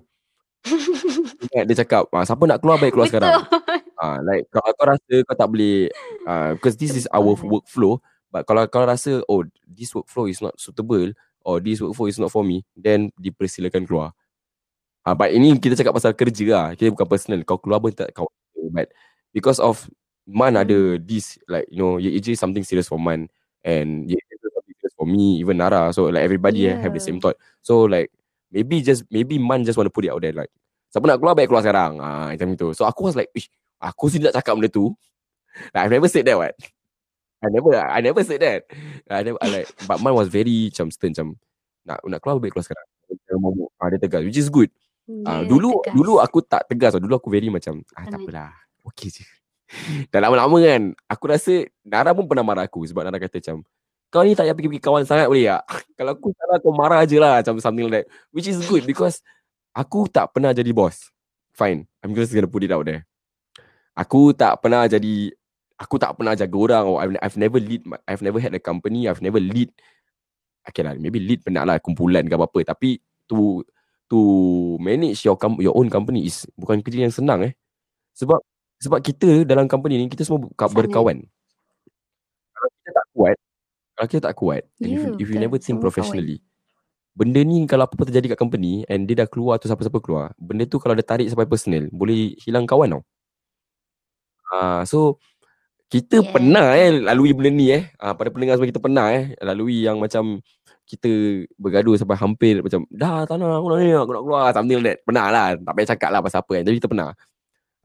Ingat dia cakap, ah, siapa nak keluar baik keluar betul. sekarang. Ah, like kalau kau rasa kau tak boleh uh, because this is our Betul. workflow but kalau kau rasa oh this workflow is not suitable or this workflow is not for me. Then dipersilakan keluar. Ah, but ini kita cakap pasal kerja lah. Kita bukan personal. Kau keluar pun tak kau but because of Man ada this like you know EJ is something serious for Man. And EJ is something serious for me even Nara. So like everybody yeah. have the same thought. So like maybe just maybe Man just want to put it out there like siapa nak keluar baik keluar sekarang. Ah macam itu so aku was like Ish, aku sendiri tak cakap benda tu. Like, I've never said that what I never I never said that I never I like but Man was very macam stern macam nak nak keluar baik keluar sekarang ah dia tegas which is good Ah, Dia dulu tegas. dulu aku tak tegas. Dulu aku very macam ah tak apalah. Okey je. Dan lama-lama kan aku rasa Nara pun pernah marah aku sebab Nara kata macam kau ni tak payah pergi-pergi kawan sangat boleh tak? Kalau aku salah kau marah je lah macam something like that. Which is good because aku tak pernah jadi bos. Fine. I'm just gonna put it out there. Aku tak pernah jadi aku tak pernah jaga orang. Or I've, I've never lead I've never had a company. I've never lead. Okay lah maybe lead pernah lah kumpulan ke apa tapi to to manage your com- your own company is bukan kerja yang senang eh. Sebab sebab kita dalam company ni kita semua berkawan. Kalau kita tak kuat kalau kita tak kuat and if, Ya, you- if you never think professionally benda ni kalau apa-apa terjadi kat company and dia dah keluar tu siapa-siapa keluar benda tu kalau dia tarik sampai personal boleh hilang kawan tau. Ah, so kita Yeah. pernah eh lalui benda ni eh. Ah, pada pendengar semua kita pernah eh lalui yang macam kita bergaduh sampai hampir macam dah tak nak aku nak ni aku nak keluar something like that. Pernah lah. Tak payah cakap lah pasal apa kan. Tapi kita pernah.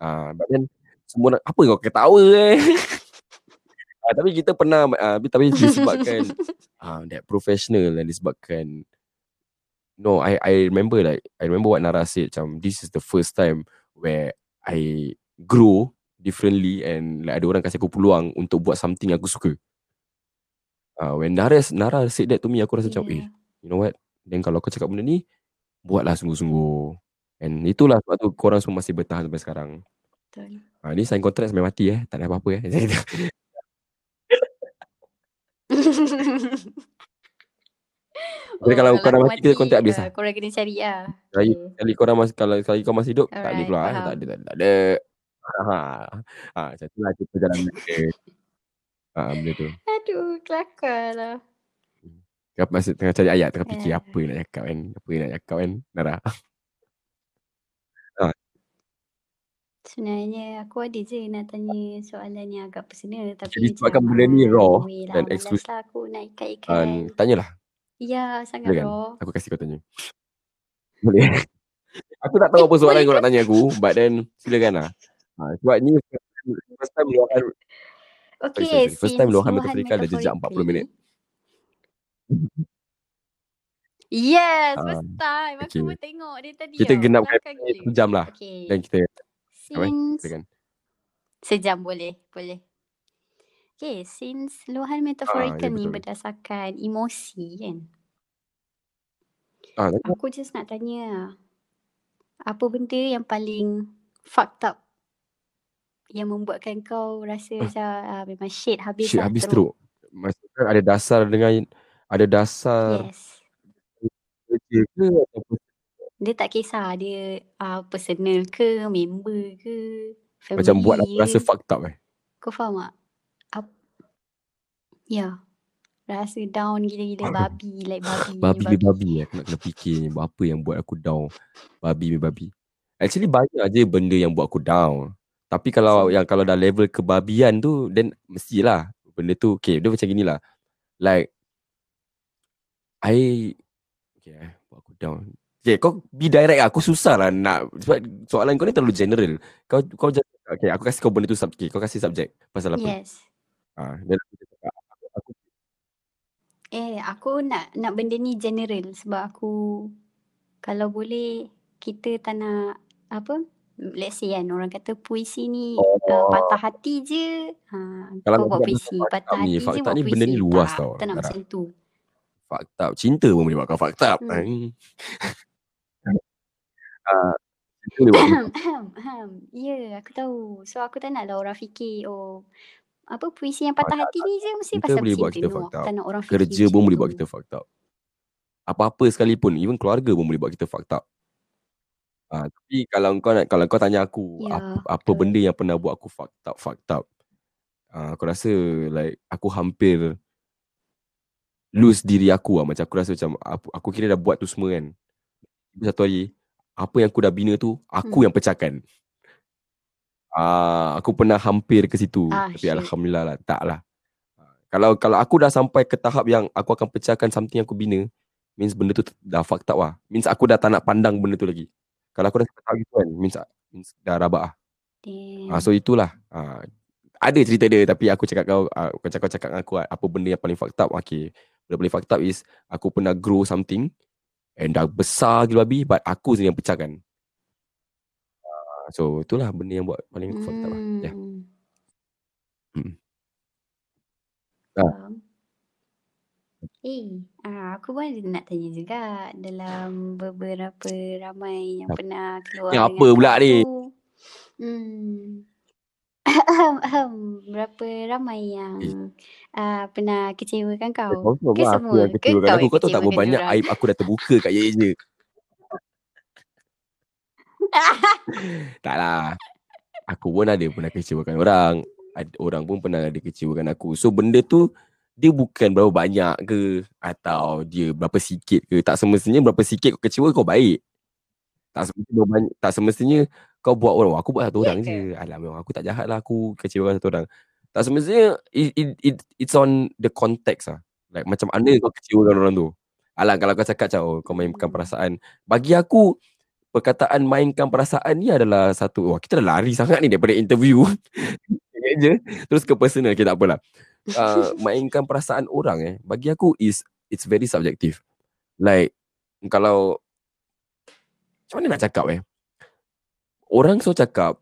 Ah, but then semua nak, apa kau ketawa eh. ah, tapi kita pernah ah, tapi, tapi disebabkan ah, that professional dan disebabkan no I I remember like I remember what Nara said macam this is the first time where I grow differently and like ada orang kasih aku peluang untuk buat something yang aku suka. Uh, when Nara Nara said that to me aku rasa macam eh Yeah. you know what then kalau kau cakap benda ni buatlah sungguh-sungguh. And itulah sebab tu korang semua masih bertahan sampai sekarang. Betul. Ah ni sign kontrak sampai mati eh. Tak ada apa-apa eh. Jadi kalau kau dah aku mati, kita kontrak habis ah, lah. Korang kena cari lah. Kali, Okay. kali korang masih kalau kali kau masih hidup tak boleh Alright, keluar eh. faham. Tak ada tak ada. Tak ada. Ha. Ha, macam tu lah kita jalan dia. Ha, benda tu. Aduh, kelakar lah. Kau masih tengah cari ayat, tengah fikir Eh. apa nak cakap kan. Apa nak cakap kan. Nara. Sebenarnya aku ada je nak tanya soalan yang agak personal tapi Jadi sebabkan benda ni ah, raw lah, dan malas eksklusif. lah aku nak ikat-ikat. Dan tanyalah. Ya, sangat Silakan. raw. Aku kasih kau tanya. Boleh? aku tak tahu apa soalan kau nak tanya aku. But then silakan lah. Ha, sebab ni first time luahan Okay, sorry, sorry. First time luahan metaforikal dah jejak 40 minit. Yes, Ah, first time. Aku okay. pun tengok dia tadi. Kita tau. genapkan Kelakar satu gila. jam lah. Okay. Dan kita eh? Since silakan. Sejam boleh, boleh. Okay, since luahan Ah, metaforikal ya ni betul. berdasarkan emosi kan. Tanya. Aku just nak tanya apa benda yang paling fucked up yang membuatkan kau rasa macam ah, memang shit habis Shit, lah habis teruk. teruk. Maksudnya ada dasar dengan ada dasar Yes. ke Dia tak kisah dia uh, personal ke, member ke, family macam buat aku rasa fucked up eh. Kau faham tak? Ap ya. Rasa down gila-gila babi like babi. Babi ni babi eh. Aku nak kena fikir apa yang buat aku down. Babi babi. Actually banyak je benda yang buat aku down. Tapi kalau So- yang kalau dah level kebabian tu then mestilah benda tu okay dia macam gini lah. Like I okay eh, buat aku down. Okay, kau be direct lah. Aku susah lah nak sebab soalan kau ni terlalu general. Kau kau okay, aku kasih kau benda tu subjek. Kau kasih subjek pasal apa? Yes. Ah, cakap, aku, aku Eh, aku nak nak benda ni general sebab aku kalau boleh kita tak nak apa let's say kan orang kata puisi ni Oh. uh, patah hati je ha, Kalau kau buat puisi patah ni, hati je fakta ni benda ni luas tak, tau, tak nak macam tu up. Cinta pun boleh buat kau fucked up. Hmm. Ah, Ya, aku tahu. So aku tak naklah orang fikir oh apa puisi yang patah hati ni je mesti pasal boleh buat kita tak nak orang fikir Kerja pun boleh buat kita up. Apa-apa sekalipun, even keluarga pun boleh buat kita up. Ah, tapi kalau kau nak kalau kau tanya aku Ya, apa, apa betul. benda yang pernah buat aku fucked up, fucked up. Ah, aku rasa like aku hampir lose diri aku lah. Macam aku rasa macam aku, aku kira dah buat tu semua kan. Satu hari apa yang aku dah bina tu aku Hmm. yang pecahkan. Ah, aku pernah hampir ke situ Ah, tapi shit. alhamdulillah lah tak lah. Ah, Kalau kalau aku dah sampai ke tahap yang aku akan pecahkan something yang aku bina, means benda tu dah fucked up lah. Means aku dah tak nak pandang benda tu lagi. Kalau aku dah sampai gitu kan, means, means dah rabak lah. Damn. Ah, so itulah. Ah, ada cerita dia tapi aku cakap kau ah, kau cakap cakap dengan aku ah, apa benda yang paling fucked up. Okay. Benda paling fucked up is aku pernah grow something and dah besar gila babi but aku sendiri yang pecahkan. Ah, so itulah benda yang buat paling aku fucked up lah. Ya. Hmm. Hmm. Eh, ah, aku pun ada nak tanya juga dalam beberapa ramai yang pernah keluar Yang dengan apa pula ni? Hmm. Berapa ramai yang Eh. ah, pernah kecewakan Eh, kau? confirm Ke lah aku semua? yang Ke kecewakan kau aku. yang Kau tahu tak berapa kecewakan banyak aib aku dah terbuka kat ye je. tak lah. Aku pun ada pernah kecewakan orang. Orang pun pernah ada kecewakan aku. So benda tu dia bukan berapa banyak ke atau dia berapa sikit ke. Tak semestinya berapa sikit kau kecewa kau baik. Tak semestinya banyak, tak semestinya kau buat orang. Aku buat satu Ya orang je. Alah memang aku tak jahat lah aku kecewakan satu orang. Tak semestinya it, it, it, it's on the context lah. Like macam mana kau kecewakan orang tu. Alah kalau kau cakap macam oh, kau mainkan Hmm. perasaan. Bagi aku perkataan mainkan perasaan ni adalah satu wah kita dah lari sangat ni daripada interview. Je terus ke personal okay, tak apalah. Uh, mainkan perasaan orang eh bagi aku is it's very subjective. Like kalau macam mana nak cakap eh? Orang so cakap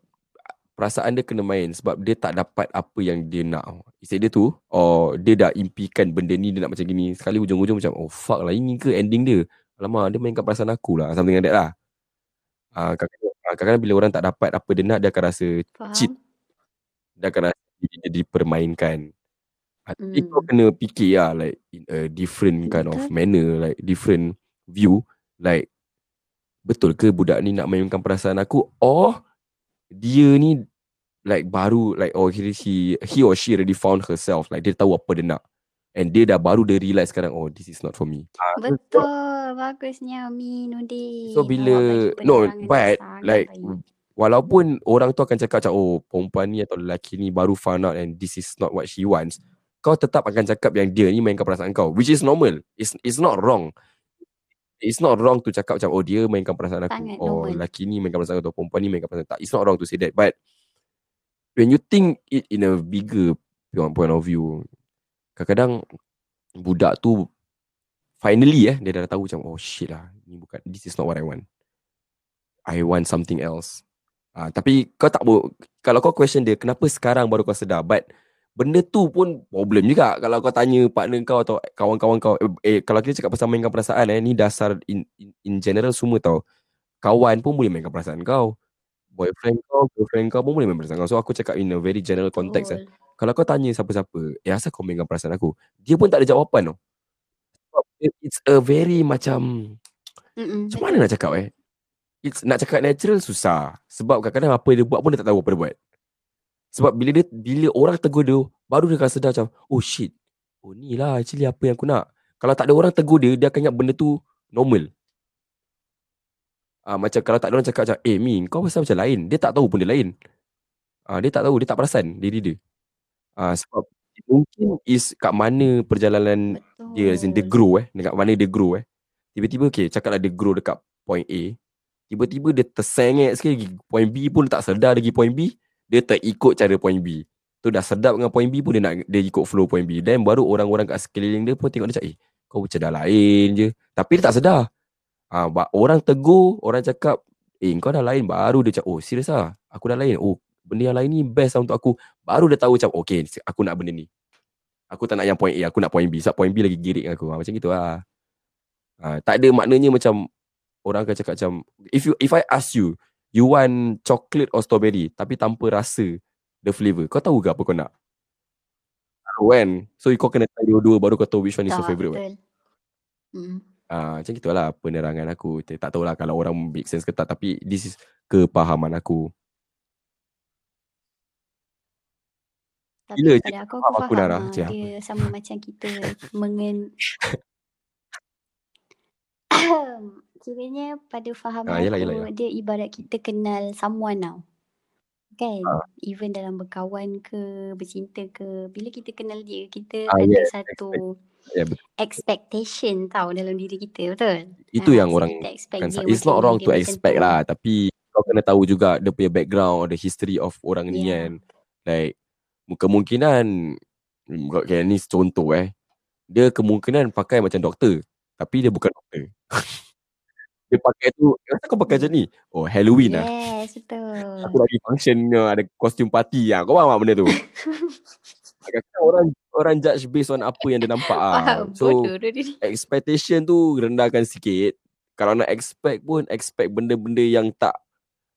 perasaan dia kena main sebab dia tak dapat apa yang dia nak. Isi dia tu or dia dah impikan benda ni dia nak macam gini. Sekali hujung-hujung macam oh fuck lah ini ke ending dia. Alamak dia mainkan perasaan aku lah. Something like that lah. Ah, kadang-kadang, bila orang tak dapat apa dia nak dia akan rasa cheat. Faham? Dia akan rasa dia dipermainkan. Ah, Tapi kau Hmm. kena fikir lah like in a different kind of manner like different view like betul ke budak ni nak mainkan perasaan aku or dia ni like baru like oh he, he, he or she already found herself like dia tahu apa dia nak and dia dah baru dia realise sekarang oh this is not for me. Ah, so, Betul. Bagusnya Amin Udin. so bila no but sangat like baik. walaupun orang tu akan cakap macam oh perempuan ni atau lelaki ni baru found out and this is not what she wants kau tetap akan cakap yang dia ni mainkan perasaan kau which is normal. It's it's not wrong. It's not wrong to cakap macam oh dia mainkan perasaan aku. Sangat or normal. lelaki ni mainkan perasaan aku atau perempuan ni mainkan perasaan tak it's not wrong to say that. But when you think it in a bigger point of view kadang-kadang budak tu finally eh dia dah tahu macam oh shit lah. Ni bukan this is not what I want. I want something else. Ah, tapi kau tak boleh kalau kau question dia kenapa sekarang baru kau sedar? But benda tu pun problem juga. Kalau kau tanya partner kau atau kawan-kawan kau eh, eh kalau kita cakap pasal mainkan perasaan eh ni dasar in, in, in general semua tau. Kawan pun boleh mainkan perasaan kau. Boyfriend kau girlfriend kau pun boleh mainkan perasaan kau. So aku cakap in a very general context eh. Kalau kau tanya siapa-siapa eh asal kau mainkan perasaan aku? Dia pun tak ada jawapan tau. It's a very macam Mm-mm, macam mana nak cakap eh? It's, nak cakap natural susah. Sebab kadang-kadang apa dia buat pun dia tak tahu apa dia buat Sebab bila dia bila orang tegur dia Baru dia akan sedar macam Oh shit. Oh ni lah actually apa yang aku nak. Kalau tak ada orang tegur dia Dia akan ingat benda tu normal. Ah Macam kalau tak ada orang cakap macam Eh Mi kau pasal macam lain. Dia tak tahu pun dia lain. Ah Dia tak tahu Dia tak perasan diri dia. Ah Sebab Mungkin is kat mana perjalanan dia as in dia Betul. grow eh. Dekat mana dia grow eh. Tiba-tiba okay cakaplah dia grow dekat point A. Tiba-tiba dia tersengit sikit pergi point B pun tak sedar lagi point B dia terikut cara point B. Tu dah sedap dengan point B pun dia nak dia ikut flow point B. Then baru orang-orang kat sekeliling dia pun tengok dia cakap eh kau macam dah lain je. Tapi dia tak sedar. Ba- orang tegur orang cakap eh kau dah lain. Baru dia cakap oh serius ah? Aku dah lain? Oh benda yang lain ni best lah untuk aku. Baru dia tahu macam okay aku nak benda ni. Aku tak nak yang point A, aku nak point B. Sebab point B lagi girik dengan aku. Ha, macam gitu lah. Ha, tak ada maknanya macam orang akan cakap macam if you if I ask you, you want chocolate or strawberry tapi tanpa rasa the flavour. Kau tahu ke apa kau nak? Tahu kan? So kau kena try dua-dua baru kau tahu which one is your favourite. Betul. Hmm. Ah, macam itulah penerangan aku. Tak tahulah kalau orang make sense ke tak tapi this is kepahaman aku. Tapi Gila pada aku, aku aku, faham Nara. ah, dia sama macam kita mengen... Kiranya pada fahaman Ah, yelah, aku, yelah, yelah. dia ibarat kita kenal someone tau. Kan? Ah. Even dalam berkawan ke, bercinta ke, bila kita kenal dia, kita Ah, ada yes, satu Ya, betul. expectation tau dalam diri kita, betul? Itu Ah, yang orang expect kan It's not wrong to expect tu. lah Tapi kau kena tahu juga Dia punya background The history of orang ni Yeah. kan Like Kemungkinan Okay ni contoh eh Dia kemungkinan pakai macam doktor Tapi dia bukan doktor Dia pakai tu Kenapa kau pakai macam ni Oh Halloween lah Yes, betul. Aku lagi function Ada kostum party lah Kau faham tak benda tu Kadang-kadang orang Orang judge based on Apa yang dia nampak ah. So expectation tu rendahkan sikit. Kalau nak expect pun expect benda-benda yang tak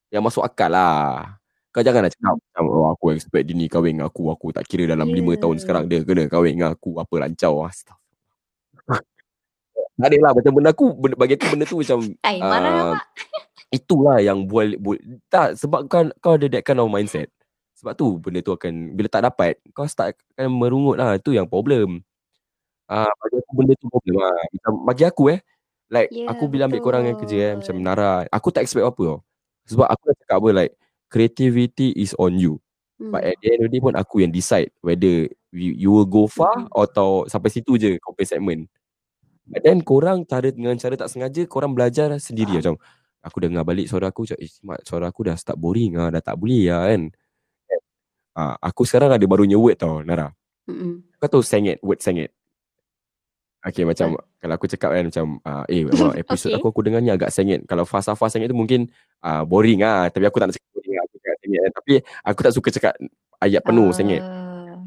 yang masuk akal lah. Kau jangan nak cakap macam oh, aku expect dia ni kahwin dengan aku. Aku tak kira dalam lima Ya. tahun sekarang dia kena kahwin dengan aku. Apa lancau. Astagfirullah. Tak ada lah. Macam benda aku, benda, bagi aku benda tu macam Ay, marah ah, awak. itulah yang buat, buat tak sebab kan kau ada that kind of mindset. Sebab tu benda tu akan bila tak dapat kau start akan merungut lah. Itu yang problem. Ah bagi aku benda tu problem lah. Macam bagi aku eh like Ya, aku bila ambil korang yang kerja eh macam Nara, aku tak expect apa tau. Sebab aku dah cakap apa like creativity is on you. But Hmm. at the end of the day pun aku yang decide whether you, you will go far Mm-mm. atau sampai situ je kau punya segment. But then korang cara dengan cara tak sengaja korang belajar sendiri macam aku dengar balik suara aku macam eh Mat, suara aku dah start boring ah dah tak boleh lah kan. Ah, aku sekarang ada barunya word tau Nara. Mm-mm. Kau tahu sengit, word sengit. Okay macam kalau aku cakap kan macam uh, eh abang, episod Okay. aku aku dengar ni agak sengit. Kalau fasa-fasa sengit tu mungkin uh, boring ah tapi aku tak nak cakap boring lah. aku cakap sengit kan. Tapi aku tak suka cakap ayat penuh sengit. Ah,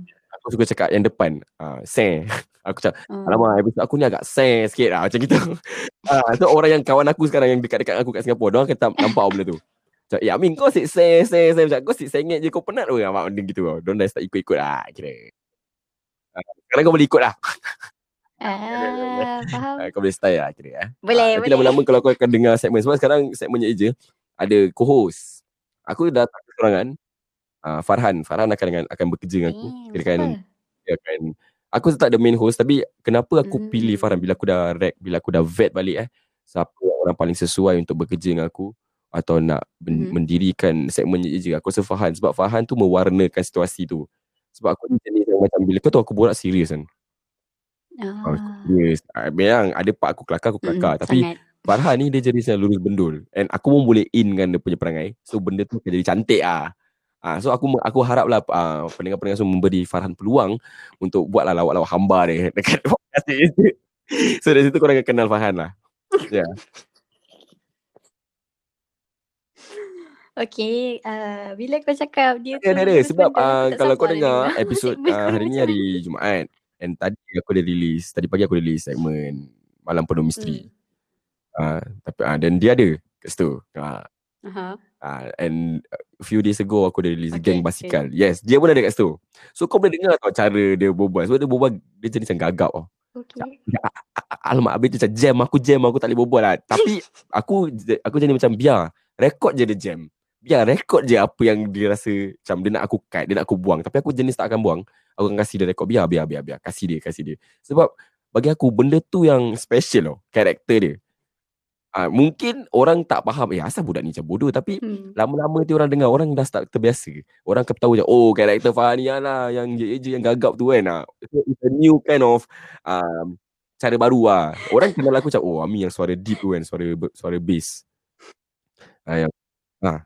Aku suka cakap yang depan uh, seng. Aku cakap hmm. alamak episod aku ni agak seng sikit lah macam gitu. Ah so orang yang kawan aku sekarang yang dekat-dekat aku kat Singapura, dia orang kata nampak benda tu. Macam, eh Amin kau sik seng seng seng macam kau sik sengit je kau penat ke apa benda gitu tau. Diorang dah start ikut-ikut lah kira. Ah, sekarang kau boleh ikut lah. Ah, faham. Ah, kau boleh style lah kira eh. Boleh, Nanti boleh. lama-lama kalau kau akan dengar segmen sebab sekarang segmennya Eja ada co-host. Aku dah tak kesorangan. Uh, Farhan, Farhan akan dengan akan bekerja dengan aku. Eh, Dia akan dia akan aku tak ada main host tapi kenapa aku Mm. pilih Farhan bila aku dah rec, bila aku dah vet balik eh siapa orang paling sesuai untuk bekerja dengan aku atau nak men- Mhm. mendirikan segmennya Eja. Aku rasa Farhan sebab Farhan tu mewarnakan situasi tu. Sebab aku ni jenis yang macam bila kau tahu aku borak serius kan. Ah. Ah, Serius. Ah, memang ada part aku kelakar aku kelakar mm-mm, tapi sangat. Farhan ni dia jenis yang lurus bendul and aku pun boleh in kan dia punya perangai. So benda tu akan jadi cantik ah. Ah so aku aku haraplah uh, pendengar-pendengar semua memberi Farhan peluang untuk buatlah lawak-lawak hamba dia dekat podcast ni. so dari situ korang akan kenal Farhan lah. Ya. Yeah. Okay, uh, bila kau cakap dia Ada tu ada ada sebab uh, kalau kau dengar dengar episod segmen uh, kau hari ni hari Jumaat and tadi aku dah release tadi pagi aku release segmen Malam Penuh Misteri. Hmm. Uh, tapi uh, dan dia ada kat situ. Uh, Aha. Uh, and a few days ago aku dah release Okay, Gang Basikal. Yes, dia pun ada kat situ. So kau boleh dengar tau cara dia berbual. Sebab dia berbual dia jenis yang gagap tau. Okay. Alamak habis dia macam jam aku jam aku tak boleh berbual lah. Tapi aku aku jadi macam biar rekod je dia jam. Biar rekod je apa yang dia rasa macam dia nak aku cut, dia nak aku buang. Tapi aku jenis tak akan buang. Aku akan kasih dia rekod biar biar biar biar. Kasih dia kasih dia. Sebab bagi aku benda tu yang special tau. Karakter dia. Ah mungkin orang tak faham eh asal budak ni macam bodoh tapi Hmm. lama-lama dia orang dengar orang dah start terbiasa. Orang akan tahu je oh karakter Fahania lah yang je je yang gagap tu kan. So, it's a new kind of um, cara baru lah. Orang kenal aku macam oh Ami yang suara deep tu kan, suara suara bass. Ah yang ah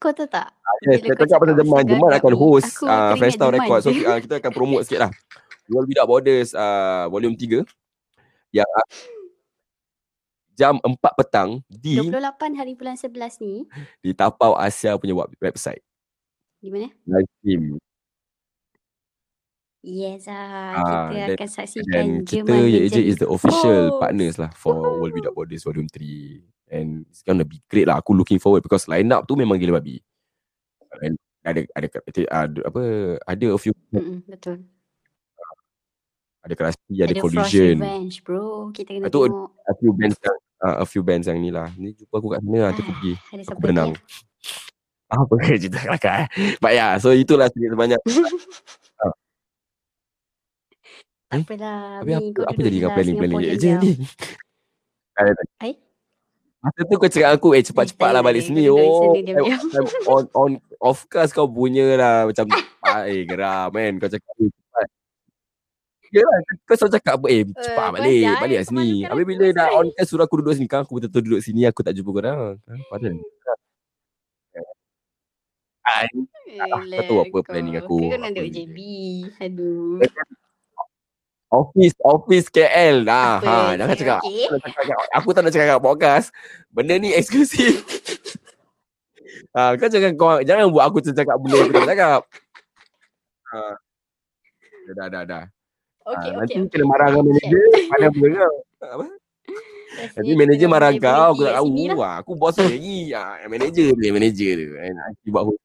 Kau tahu tak? yes, Bila saya kau cakap pasal Jeman. Jeman akan host aku uh, Fresh Record. So uh, kita akan promote sikit lah. World Without Borders uh, volume 3 yang uh, jam 4 petang di 28 hari bulan 11 ni di Tapau Asia punya web- website. di mana? Live stream. Yes ah, Ah, kita dan- akan saksikan kita Jerman Je menjadi is the official host. partners lah for World Without Borders Volume 3. And it's gonna be great lah. Aku looking forward because line up tu memang gila babi. And ada ada ada apa ada a few Mm-mm, betul. Ada Kerasi, ada, Ada Frost Collision. Revenge bro. Kita kena tengok. A few bands yang uh, a few bands yang ni lah. Ni jumpa aku kat sana lah, aku Ah, pergi. Ada Aku berenang. lagi? Apa ke cerita kelakar eh. But yeah, so itulah sedikit sebanyak. Tak Eh, apalah. Mi, apa, kau apa jadi dengan lah planning-planning Singapore je ni? Ada tak? Hai? Masa tu kau cakap aku, eh cepat-cepat Eh, lah tak balik ada, sini. Oh, on, on, of course kau punya lah. Macam, ah, eh geram kan. Kau cakap, eh. Yelah, kau selalu cakap apa, eh cepat kau balik, jangan balik lah sini. Habis bila dah on cast suruh aku duduk sini, kan aku betul-betul duduk sini, aku tak jumpa korang. Kan, Padahal. Ah, Elah, tahu apa planning aku. Kau nak duduk Apa JB. Aduh. Office, office KL. Nah, Apa? ha, jangan cakap. Okay. Aku tak nak cakap- tak cakap kat podcast. Benda ni eksklusif. ha, kau jangan kau jangan buat aku tercakap benda aku tak cakap. Ha. Dah, dah, dah. Okay, ha, okay, nanti okay. kena marah dengan manager. Mana apa kau? Apa? Nanti manager marah kau. Aku tak tahu. lah. Ha, aku bos lagi. Ha, manager dia, manager dia. Eh, nak buat host.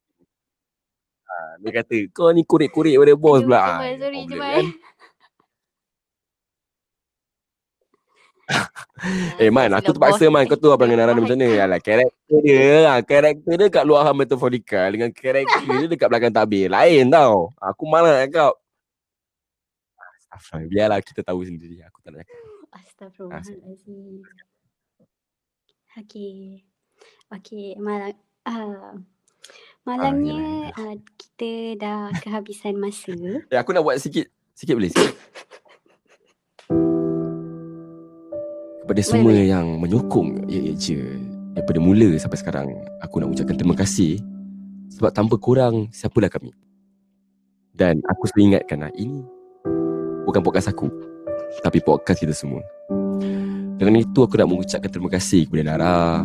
Ha, dia kata, kau ni korek-korek pada bos pula. Ha, sorry Jamal. kan? Eh Man, Ah, aku sudah terpaksa Man. ni. Kau tu abang Dah Nara bos macam mana? Haikal. Alah, karakter dia lah. Karakter dia kat luar metaforikal dengan karakter dia dekat belakang tabir. Lain tau. Aku malah nak Astaghfirullah. Biarlah kita tahu sendiri. Aku tak nak cakap. Astaghfirullahalazim. Okey. Okey, malam ah malangnya ah, kita dah kehabisan masa. Eh, aku nak buat sikit. Sikit boleh? Sikit. Kepada semua boleh. yang menyokong Ya Ya Je daripada mula sampai sekarang, aku nak ucapkan terima kasih sebab tanpa korang, siapalah kami. Dan aku selalu ingatkan lah, ini bukan podcast aku, tapi podcast kita semua. Dengan itu aku nak mengucapkan terima kasih kepada Nara,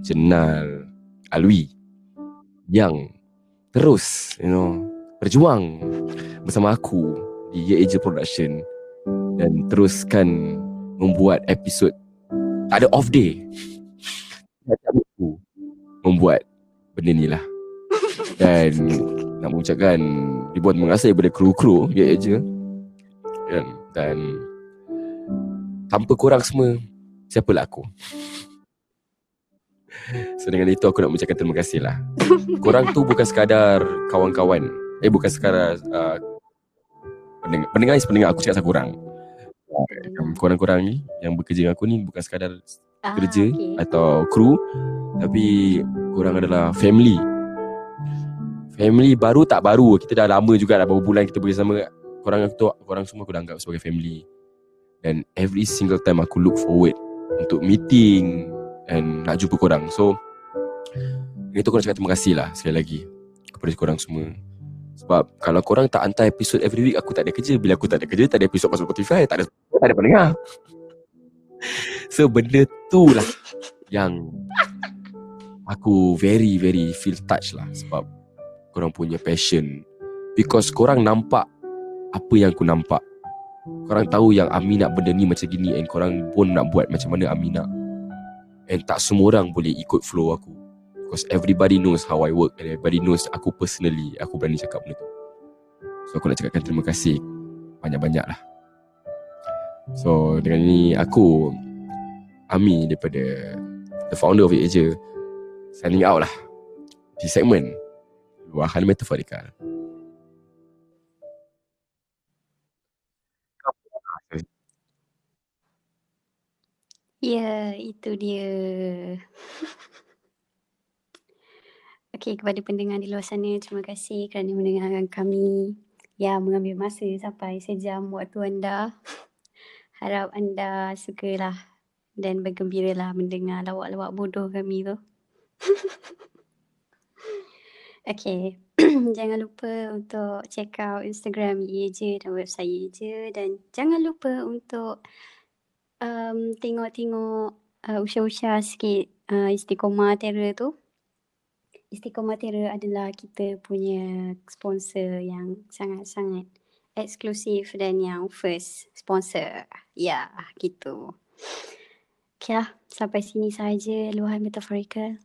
Jenal, Alwi yang terus you know berjuang bersama aku di Ye Asia Production dan teruskan membuat episod tak ada off day. Membuat benda ni lah. Dan nak mengucapkan terima kasih kepada kru-kru Ye Asia dan, dan tanpa korang semua siapalah aku? So dengan itu aku nak mengucapkan terima kasih lah. Korang tu bukan sekadar kawan-kawan. Eh bukan sekadar uh, pendengar, pendengar is pendengar. Aku cakap pasal korang. Korang-korang ni yang bekerja dengan aku ni bukan sekadar Ah, kerja okey. atau kru. Tapi korang adalah family. Family baru tak baru. Kita dah lama juga dah beberapa bulan kita bersama Korang tu korang semua aku dah anggap sebagai family. Dan every single time aku look forward Untuk meeting And nak jumpa korang. So Dengan itu aku nak cakap terima kasih lah Sekali lagi Kepada korang semua. Sebab Kalau korang tak hantar episod every week Aku tak ada kerja. Bila aku tak ada kerja Tak ada episod pasal Spotify Tak ada Tak ada pendengar. So benda tu lah Yang Aku very very feel touched lah Sebab Korang punya passion. Because korang nampak Apa yang aku nampak? Korang tahu yang Ami nak benda ni macam gini And korang pun nak buat macam mana Ami nak And tak semua orang boleh ikut flow aku. Because everybody knows how I work And everybody knows aku personally Aku berani cakap benda tu. So aku nak cakapkan terima kasih. Banyak-banyak lah. So dengan ini aku Ami daripada The founder of Asia Signing out lah. Di segmen Luahan Metaforikal Ya, itu dia. Okey, kepada pendengar di luar sana, terima kasih kerana mendengarkan kami yang mengambil masa sampai sejam waktu anda. Harap anda sukalah dan bergembiralah mendengar lawak-lawak bodoh kami tu. Okey, jangan lupa untuk check out Instagram Ye Je dan website Ye Je dan jangan lupa untuk um, tengok-tengok uh, usha-usha sikit uh, Istiqomah Terror tu. Istiqomah Terror adalah kita punya sponsor yang sangat-sangat eksklusif dan yang first sponsor. Ya, gitu. Okay lah, sampai sini saja luahan metaforikal.